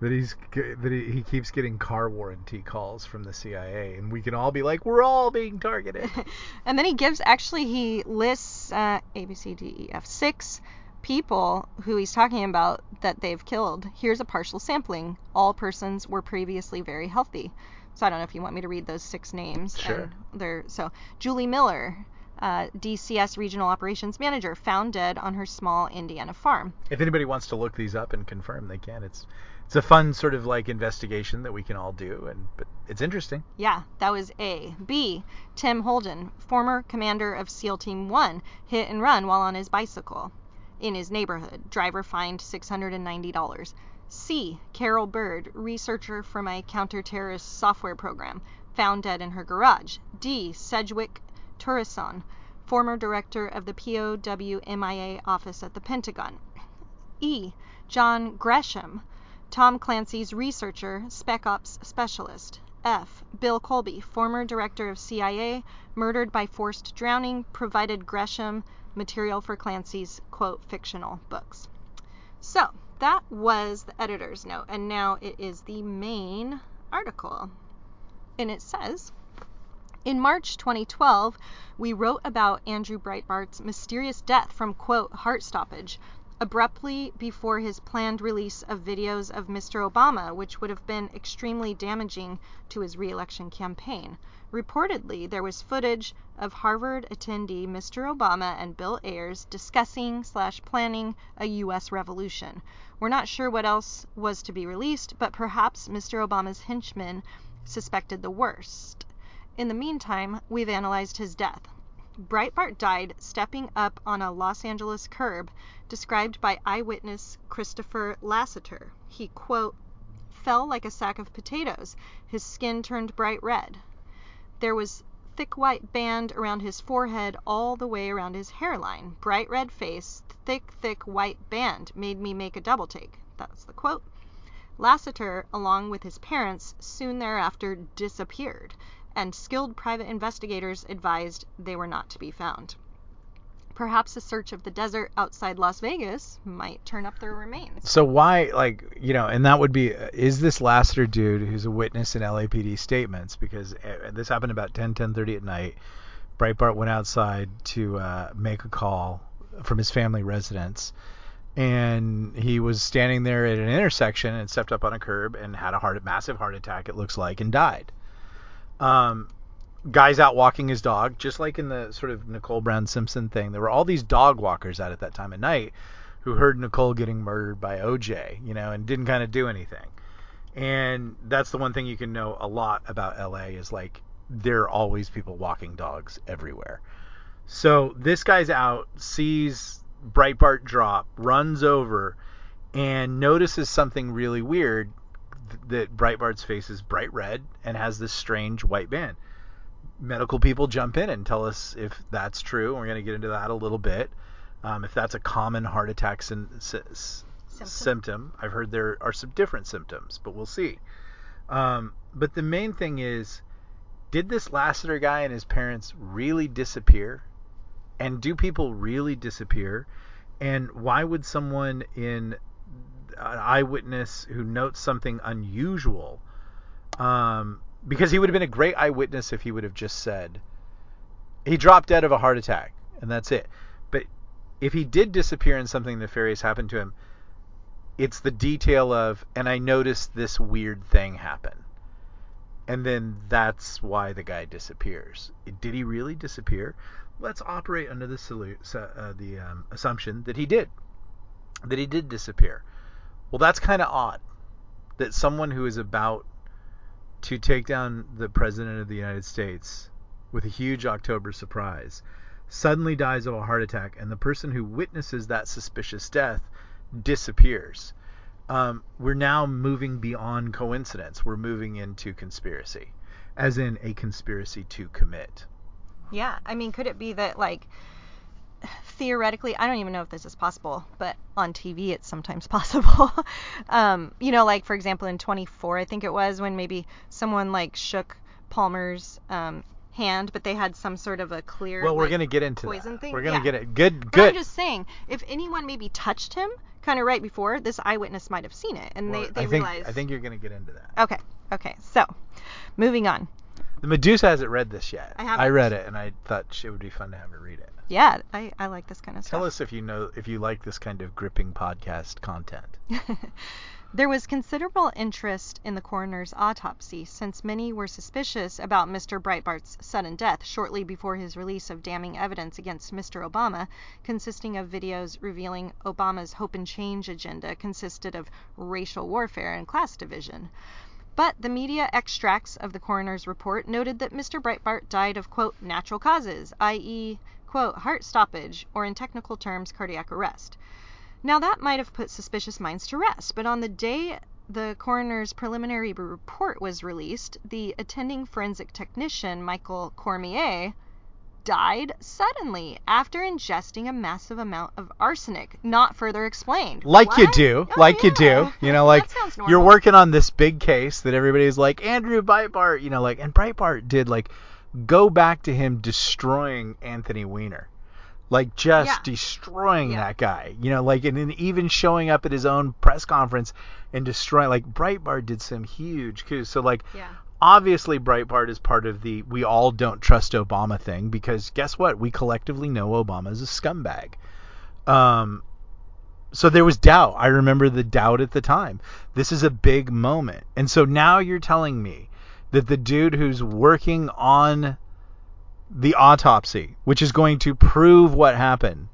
that he's that he, he keeps getting car warranty calls from the CIA, and we can all be like, we're all being targeted. and then he gives actually he lists uh, A B C D E F six people who he's talking about that they've killed. Here's a partial sampling. All persons were previously very healthy. So I don't know if you want me to read those six names. Sure. And they're so Julie Miller, uh, DCS Regional Operations Manager, found dead on her small Indiana farm. if anybody wants to look these up and confirm, they can. It's it's a fun sort of like investigation that we can all do, and but it's interesting. Yeah, that was A. B. Tim Holden, former commander of SEAL Team 1, hit and run while on his bicycle in his neighborhood. Driver fined $690. C. Carol Bird, researcher for my counter-terrorist software program, found dead in her garage. D. Sedgwick Tourison, former director of the POWMIA office at the Pentagon. E. John Gresham, Tom Clancy's researcher, Spec Ops specialist. F. Bill Colby, former director of CIA, murdered by forced drowning, provided Gresham material for Clancy's, quote, fictional books. So, that was the editor's note, and now it is the main article. And it says, in March 2012, we wrote about Andrew Breitbart's mysterious death from, quote, heart stoppage abruptly before his planned release of videos of Mr. Obama, which would have been extremely damaging to his reelection campaign. Reportedly, there was footage of Harvard attendee Mr. Obama and Bill Ayers discussing slash planning a U.S. revolution. We're not sure what else was to be released, but perhaps Mr. Obama's henchmen suspected the worst. In the meantime, we've analyzed his death. Breitbart died stepping up on a Los Angeles curb, described by eyewitness Christopher Lassiter. He, quote, fell like a sack of potatoes. His skin turned bright red. There was thick white band around his forehead all the way around his hairline. Bright red face, thick, thick white band made me make a double take. That's the quote. Lassiter, along with his parents, soon thereafter disappeared and skilled private investigators advised they were not to be found. Perhaps a search of the desert outside Las Vegas might turn up their remains. So why, like, you know, and that would be, is this Lassiter dude who's a witness in LAPD statements? Because uh, this happened about 10, 10:30 at night. Breitbart went outside to uh, make a call from his family residence, and he was standing there at an intersection and stepped up on a curb and had a heart, massive heart attack. It looks like, and died um, guys out walking his dog, just like in the sort of Nicole Brown Simpson thing. There were all these dog walkers out at that time of night who heard Nicole getting murdered by OJ, you know, and didn't kind of do anything. And that's the one thing you can know a lot about LA is like there are always people walking dogs everywhere. So this guy's out, sees Breitbart drop, runs over, and notices something really weird that Breitbart's face is bright red and has this strange white band. Medical people jump in and tell us if that's true. We're going to get into that a little bit. Um, if that's a common heart attack sy- sy- symptom. symptom. I've heard there are some different symptoms, but we'll see. Um, but the main thing is, did this Lassiter guy and his parents really disappear? And do people really disappear? And why would someone in an eyewitness who notes something unusual. Um, because he would have been a great eyewitness if he would have just said he dropped dead of a heart attack and that's it. But if he did disappear and something nefarious happened to him, it's the detail of and I noticed this weird thing happen. And then that's why the guy disappears. Did he really disappear? Let's operate under the, uh, the um, assumption that he did. That he did disappear. Well, that's kind of odd that someone who is about to take down the president of the United States with a huge October surprise suddenly dies of a heart attack, and the person who witnesses that suspicious death disappears. Um, we're now moving beyond coincidence. We're moving into conspiracy, as in a conspiracy to commit. Yeah, I mean, could it be that like theoretically, I don't even know if this is possible, but on TV it's sometimes possible. um, you know, like for example in 24, I think it was when maybe someone like shook Palmer's um, hand, but they had some sort of a clear. Well, we're like, gonna get into poison that. thing. We're gonna yeah. get it. Good, But good. I'm just saying, if anyone maybe touched him, kind of right before, this eyewitness might have seen it, and Well, they they I think realized. I think you're gonna get into that. Okay. Okay. So, moving on. The Medusa hasn't read this yet. I haven't. I read it, and I thought it would be fun to have her read it. Yeah, I, I like this kind of stuff. Tell us if you know if you like this kind of gripping podcast content. There was considerable interest in the coroner's autopsy since many were suspicious about Mr. Breitbart's sudden death shortly before his release of damning evidence against Mr. Obama, consisting of videos revealing Obama's hope and change agenda consisted of racial warfare and class division. But the media extracts of the coroner's report noted that Mr. Breitbart died of, natural causes, i.e., heart stoppage, or in technical terms, cardiac arrest. Now, that might have put suspicious minds to rest, but on the day the coroner's preliminary report was released, the attending forensic technician, Michael Cormier, died suddenly after ingesting a massive amount of arsenic, not further explained. Like you do, Oh, like you do. You know, like you're working on this big case that everybody's like Andrew Breitbart, you know, like and Breitbart did like go back to him destroying Anthony Weiner. Like just Yeah. destroying Yeah. that guy. You know, like and then even showing up at his own press conference and destroying like Breitbart did some huge coups. So like Yeah. Obviously Breitbart is part of the we all don't trust Obama thing because guess what? We collectively know Obama is a scumbag. Um, so there was doubt. I remember the doubt at the time. This is a big moment. And so now you're telling me that the dude who's working on the autopsy, which is going to prove what happened,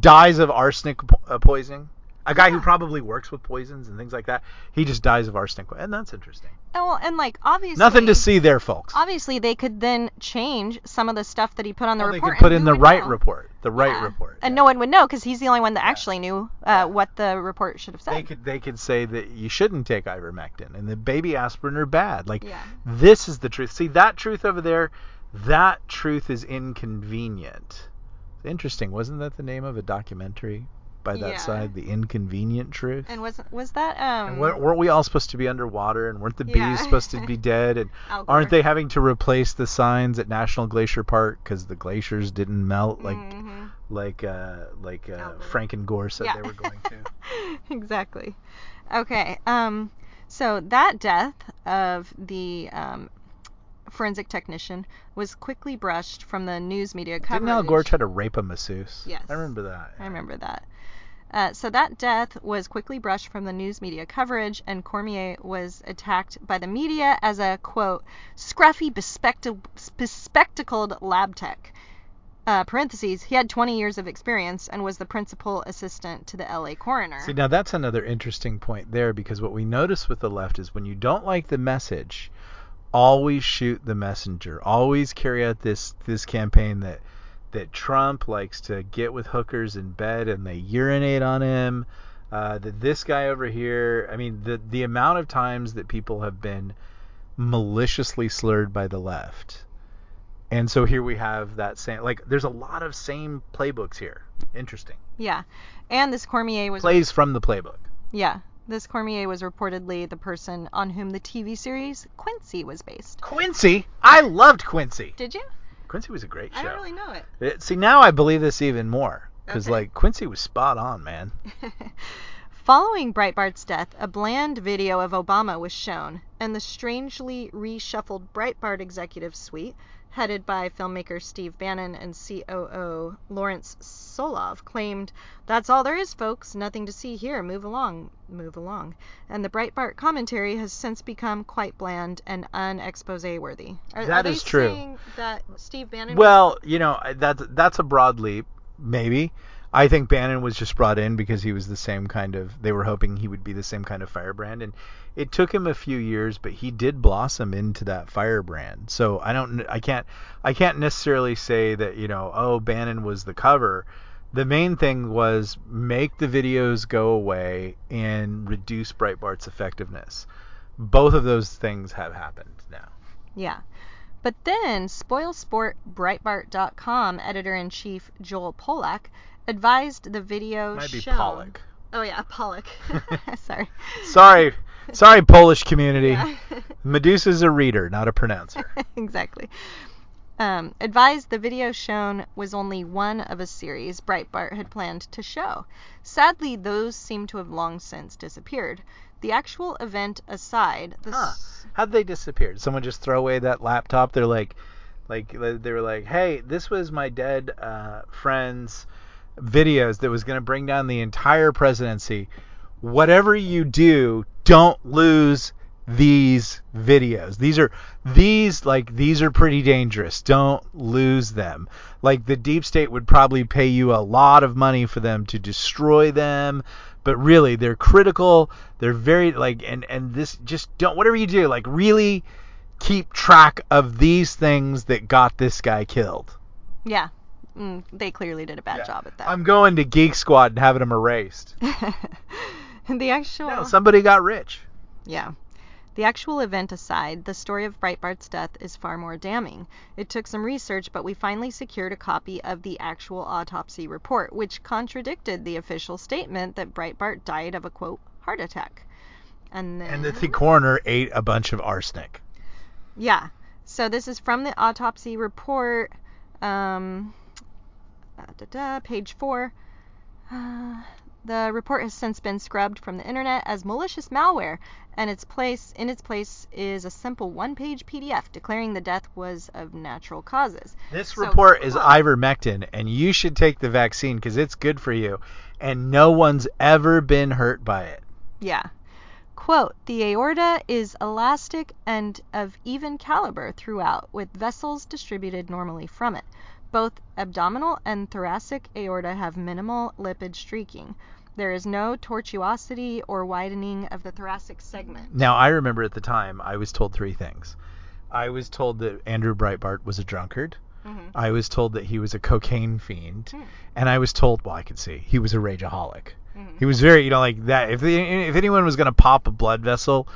dies of arsenic po- uh, poisoning. A guy who probably works with poisons and things like that, he just dies of arsenic, and that's interesting. Oh, well, and like obviously Nothing to see there, folks. Obviously, they could then change some of the stuff that he put on the Well, they could put in the right know? report, the right Yeah. report, and yeah. no one would know because he's the only one that actually knew uh, what the report should have said. They could they could say that you shouldn't take ivermectin and the baby aspirin are bad. Like this is the truth. See that truth over there, that truth is inconvenient. Interesting, wasn't that the name of a documentary by that Yeah. side? The inconvenient truth. And was was that um? And weren't we all supposed to be underwater and weren't the bees Yeah. supposed to be dead and aren't they having to replace the signs at National Glacier Park because the glaciers didn't melt like Mhm. like uh like uh, Frank and Gore said Yeah. they were going to. exactly. Okay. Um. So that death of the um, forensic technician was quickly brushed from the news media coverage. Didn't Al Gore try to rape a masseuse? Yes. I remember that. I remember that. Uh, so that death was quickly brushed from the news media coverage, and Cormier was attacked by the media as a quote scruffy, bespecta- bespectacled lab tech. Uh, parentheses, he had 20 years of experience and was the principal assistant to the LA coroner. See, now that's another interesting point there because what we notice with the left is when you don't like the message, always shoot the messenger. Always carry out this this campaign that that Trump likes to get with hookers in bed and they urinate on him. Uh, that this guy over here, I mean, the the amount of times that people have been maliciously slurred by the left. And so here we have that same like there's a lot of same playbooks here. Interesting. yeah. And this Cormier was Plays from the playbook. yeah. This Cormier was reportedly the person on whom the TV series Quincy was based. Quincy, I loved Quincy. Did you? Quincy was a great show. I don't really know it. It- see, now I believe this even more because Okay. like Quincy was spot on, man. Following Breitbart's death, a bland video of Obama was shown, and the strangely reshuffled Breitbart executive suite, headed by filmmaker Steve Bannon and COO Lawrence Solov, claimed, That's all there is, folks. Nothing to see here. Move along. Move along. And the Breitbart commentary has since become quite bland and unexpose worthy. Are, That are is true. that Steve Bannon. Well, you know that's that's a broad leap, maybe. I think Bannon was just brought in because he was the same kind of. They were hoping he would be the same kind of firebrand, and it took him a few years, but he did blossom into that firebrand. So I don't, I can't, I can't necessarily say that you know, oh, Bannon was the cover. The main thing was make the videos go away and reduce Breitbart's effectiveness. Both of those things have happened now. Yeah. But then, SpoilSportBreitbart.com editor in chief Joel Pollak advised the video Might be shown. Pollock. Oh yeah, Pollock. Sorry. Sorry, sorry, Polish community. Yeah. Medusa's a reader, not a pronouncer. exactly. Um, advised the video shown was only one of a series Breitbart had planned to show. Sadly, those seem to have long since disappeared. The actual event aside, the Huh. How'd they disappear? Did someone just throw away that laptop? They're like, like they were like, hey, this was my dead uh, friend's videos that was going to bring down the entire presidency. Whatever you do, don't lose these videos. These are these like these are pretty dangerous. Don't lose them. Like the deep state would probably pay you a lot of money for them to destroy them, but really they're critical. They're very like and and this just don't whatever you do, like really keep track of these things that got this guy killed. yeah, mm, they clearly did a bad job at that. I'm going to Geek Squad and having them erased. the actual No, somebody got rich. Yeah. The actual event aside, the story of Breitbart's death is far more damning. It took some research, but we finally secured a copy of the actual autopsy report, which contradicted the official statement that Breitbart died of a quote heart attack. And then And that the coroner ate a bunch of arsenic. yeah. So this is from the autopsy report, um, uh, da, da, page four. Uh, The report has since been scrubbed from the internet as malicious malware, and its place in its place is a simple one-page PDF declaring the death was of natural causes. This So, report is ivermectin, and you should take the vaccine because it's good for you, and no one's ever been hurt by it. Yeah. Quote, the aorta is elastic and of even caliber throughout, with vessels distributed normally from it. Both abdominal and thoracic aorta have minimal lipid streaking. There is no tortuosity or widening of the thoracic segment. Now, I remember at the time I was told three things. I was told that Andrew Breitbart was a drunkard. Mhm. I was told that he was a cocaine fiend, Hmm. and I was told, well, I could see he was a rageaholic. Mhm. He was very, you know, like that. If the, if anyone was going to pop a blood vessel,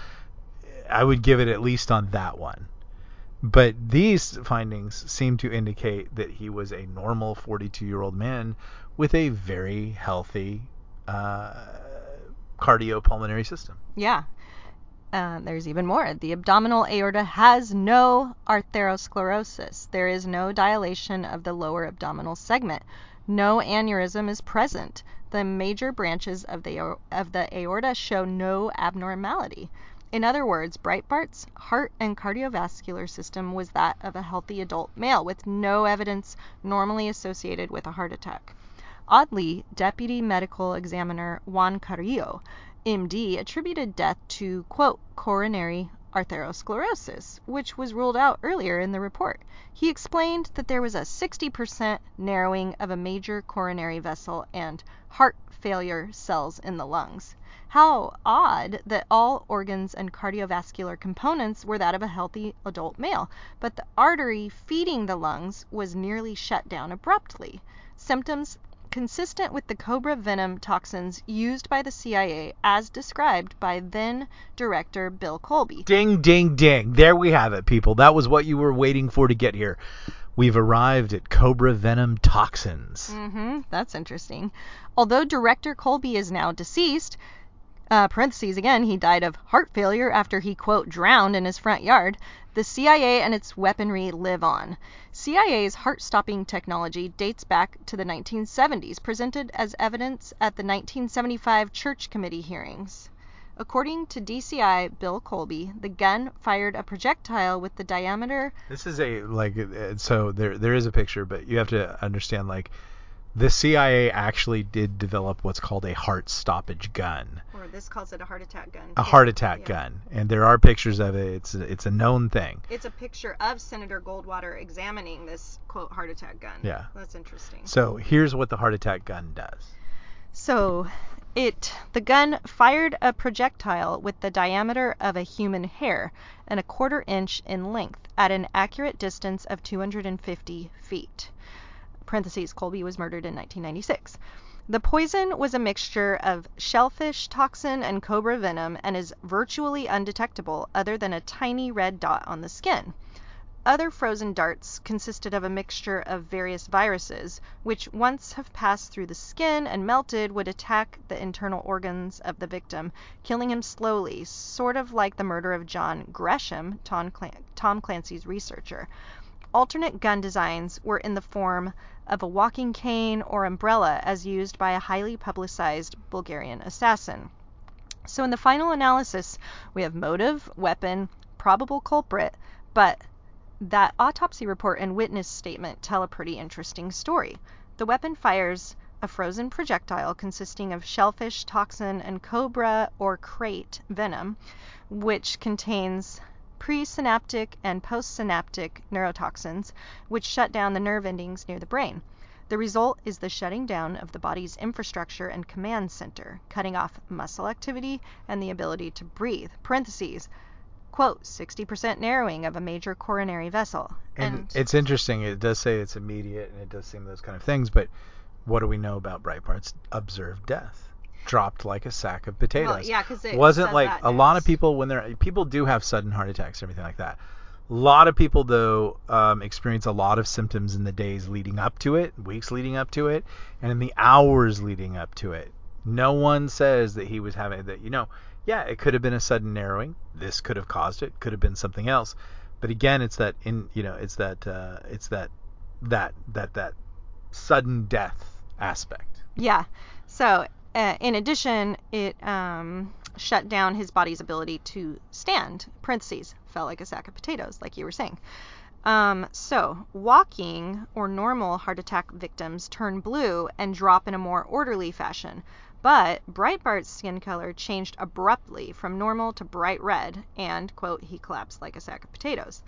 I would give it at least on that one. But these findings seem to indicate that he was a normal 42 year old man with a very healthy uh, cardiopulmonary system. Yeah. Uh, there's even more. The abdominal aorta has no arteriosclerosis. There is no dilation of the lower abdominal segment. No aneurysm is present. The major branches of the of the aorta show no abnormality. In other words, Breitbart's heart and cardiovascular system was that of a healthy adult male with no evidence normally associated with a heart attack. Oddly, Deputy Medical Examiner Juan Carrillo, MD, attributed death to, quote, coronary arteriosclerosis, which was ruled out earlier in the report. He explained that there was a 60% narrowing of a major coronary vessel and heart failure cells in the lungs. How odd that all organs and cardiovascular components were that of a healthy adult male, but the artery feeding the lungs was nearly shut down abruptly. Symptoms consistent with the cobra venom toxins used by the CIA as described by then director Bill Colby. Ding, ding, ding. There we have it, people. That was what you were waiting for to get here. We've arrived at Cobra Venom toxins. Mm-hmm. That's interesting. Although director Colby is now deceased, uh, parentheses again, he died of heart failure after he, quote, drowned in his front yard, the CIA and its weaponry live on. CIA's heart stopping technology dates back to the 1970s, presented as evidence at the 1975 Church Committee hearings. According to DCI Bill Colby, the gun fired a projectile with the diameter This is a like uh, so there there is a picture, but you have to understand like the CIA actually did develop what's called a heart stoppage gun, or this calls it a heart attack gun. a heart attack gun, and there are pictures of it. It's it's a known thing. It's a picture of Senator Goldwater examining this quote heart attack gun. Yeah. That's interesting. So here's what the heart attack gun does. So, it the gun fired a projectile with the diameter of a human hair and a quarter inch in length at an accurate distance of 250 feet. Colby was murdered in 1996. The poison was a mixture of shellfish toxin and cobra venom and is virtually undetectable other than a tiny red dot on the skin. Other frozen darts consisted of a mixture of various viruses, which once have passed through the skin and melted would attack the internal organs of the victim, killing him slowly, sort of like the murder of John Gresham, Tom, Clan- Tom Clancy's researcher. Alternate gun designs were in the form of a walking cane or umbrella as used by a highly publicized Bulgarian assassin. So in the final analysis, we have motive, weapon, probable culprit, but that autopsy report and witness statement tell a pretty interesting story. The weapon fires a frozen projectile consisting of shellfish toxin and cobra or krait venom, which contains presynaptic and postsynaptic neurotoxins, which shut down the nerve endings near the brain. The result is the shutting down of the body's infrastructure and command center, cutting off muscle activity and the ability to breathe. Parentheses, quote, 60% narrowing of a major coronary vessel. And, it's interesting. It does say it's immediate, and it does seem those kind of things. But what do we know about Breitbart's observed death? Dropped like a sack of potatoes. Well, yeah, 'cause it wasn't like a lot of people when they're people do have sudden heart attacks and everything like that. A lot of people though um, experience a lot of symptoms in the days leading up to it, weeks leading up to it, and in the hours leading up to it. No one says that he was having that. You know, yeah, it could have been a sudden narrowing. This could have caused it. Could have been something else. But again, it's that in you know, it's that uh, it's that that that that sudden death aspect. Yeah. So uh, in addition, it um, shut down his body's ability to stand. Parentheses felt like a sack of potatoes, like you were saying. Um, so, walking or normal heart attack victims turn blue and drop in a more orderly fashion. But Breitbart's skin color changed abruptly from normal to bright red, and, quote, he collapsed like a sack of potatoes.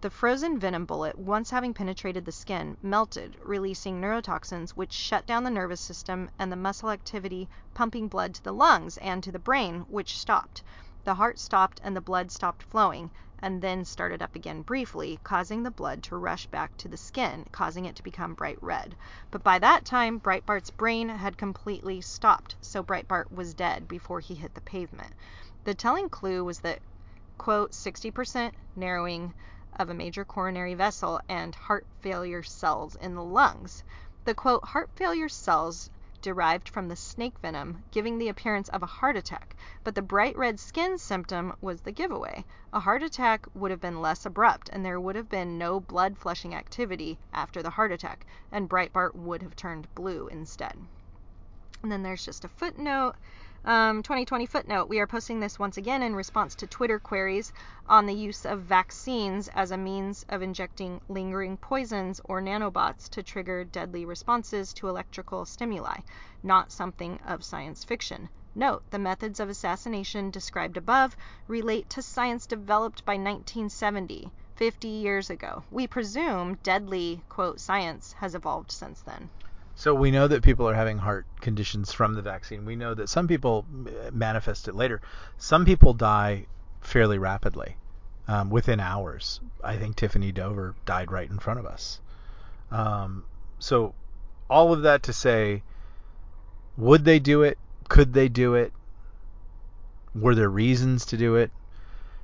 The frozen venom bullet, once having penetrated the skin, melted, releasing neurotoxins which shut down the nervous system and the muscle activity, pumping blood to the lungs and to the brain, which stopped. The heart stopped and the blood stopped flowing, and then started up again briefly, causing the blood to rush back to the skin, causing it to become bright red. But by that time, Breitbart's brain had completely stopped, so Breitbart was dead before he hit the pavement. The telling clue was that, quote, 60% narrowing of a major coronary vessel and heart failure cells in the lungs. The quote, heart failure cells derived from the snake venom, giving the appearance of a heart attack, but the bright red skin symptom was the giveaway. A heart attack would have been less abrupt, and there would have been no blood flushing activity after the heart attack, and Breitbart would have turned blue instead. And then there's just a footnote. Um, 2020 footnote. We are posting this once again in response to Twitter queries on the use of vaccines as a means of injecting lingering poisons or nanobots to trigger deadly responses to electrical stimuli, not something of science fiction. Note, the methods of assassination described above relate to science developed by 1970, 50 years ago. We presume deadly, quote, science has evolved since then. So we know that people are having heart conditions from the vaccine. We know that some people manifest it later. Some people die fairly rapidly, um, within hours. I think Tiffany Dover died right in front of us. Um, so all of that to say, would they do it? Could they do it? Were there reasons to do it?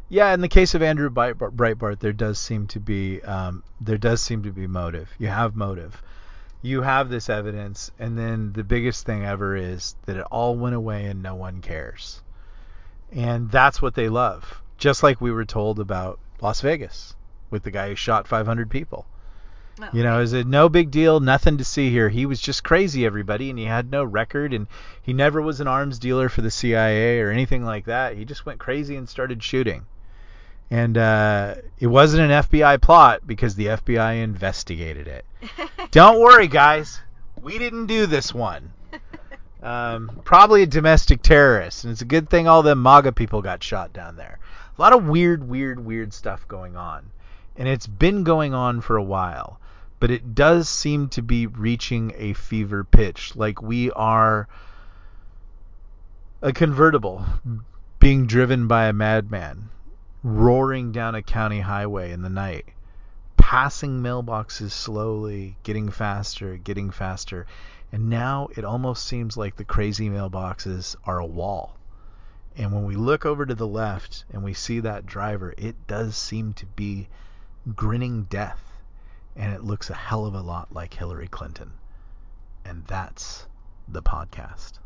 Yeah, in the case of Andrew Breitbart, there does seem to be um, there does seem to be motive. You have motive you have this evidence, and then the biggest thing ever is that it all went away and no one cares. And that's what they love. Just like we were told about Las Vegas with the guy who shot 500 people. Oh. You know, is it no big deal, nothing to see here. He was just crazy, everybody, and he had no record, and he never was an arms dealer for the CIA or anything like that. He just went crazy and started shooting. And uh, it wasn't an FBI plot because the FBI investigated it. Don't worry, guys. We didn't do this one. Um, probably a domestic terrorist, and it's a good thing all the MAGA people got shot down there. A lot of weird, weird, weird stuff going on, and it's been going on for a while, but it does seem to be reaching a fever pitch. Like we are a convertible being driven by a madman roaring down a county highway in the night, passing mailboxes slowly, getting faster, getting faster. And now it almost seems like the crazy mailboxes are a wall. And when we look over to the left and we see that driver, it does seem to be grinning death. And it looks a hell of a lot like Hillary Clinton. And that's the podcast.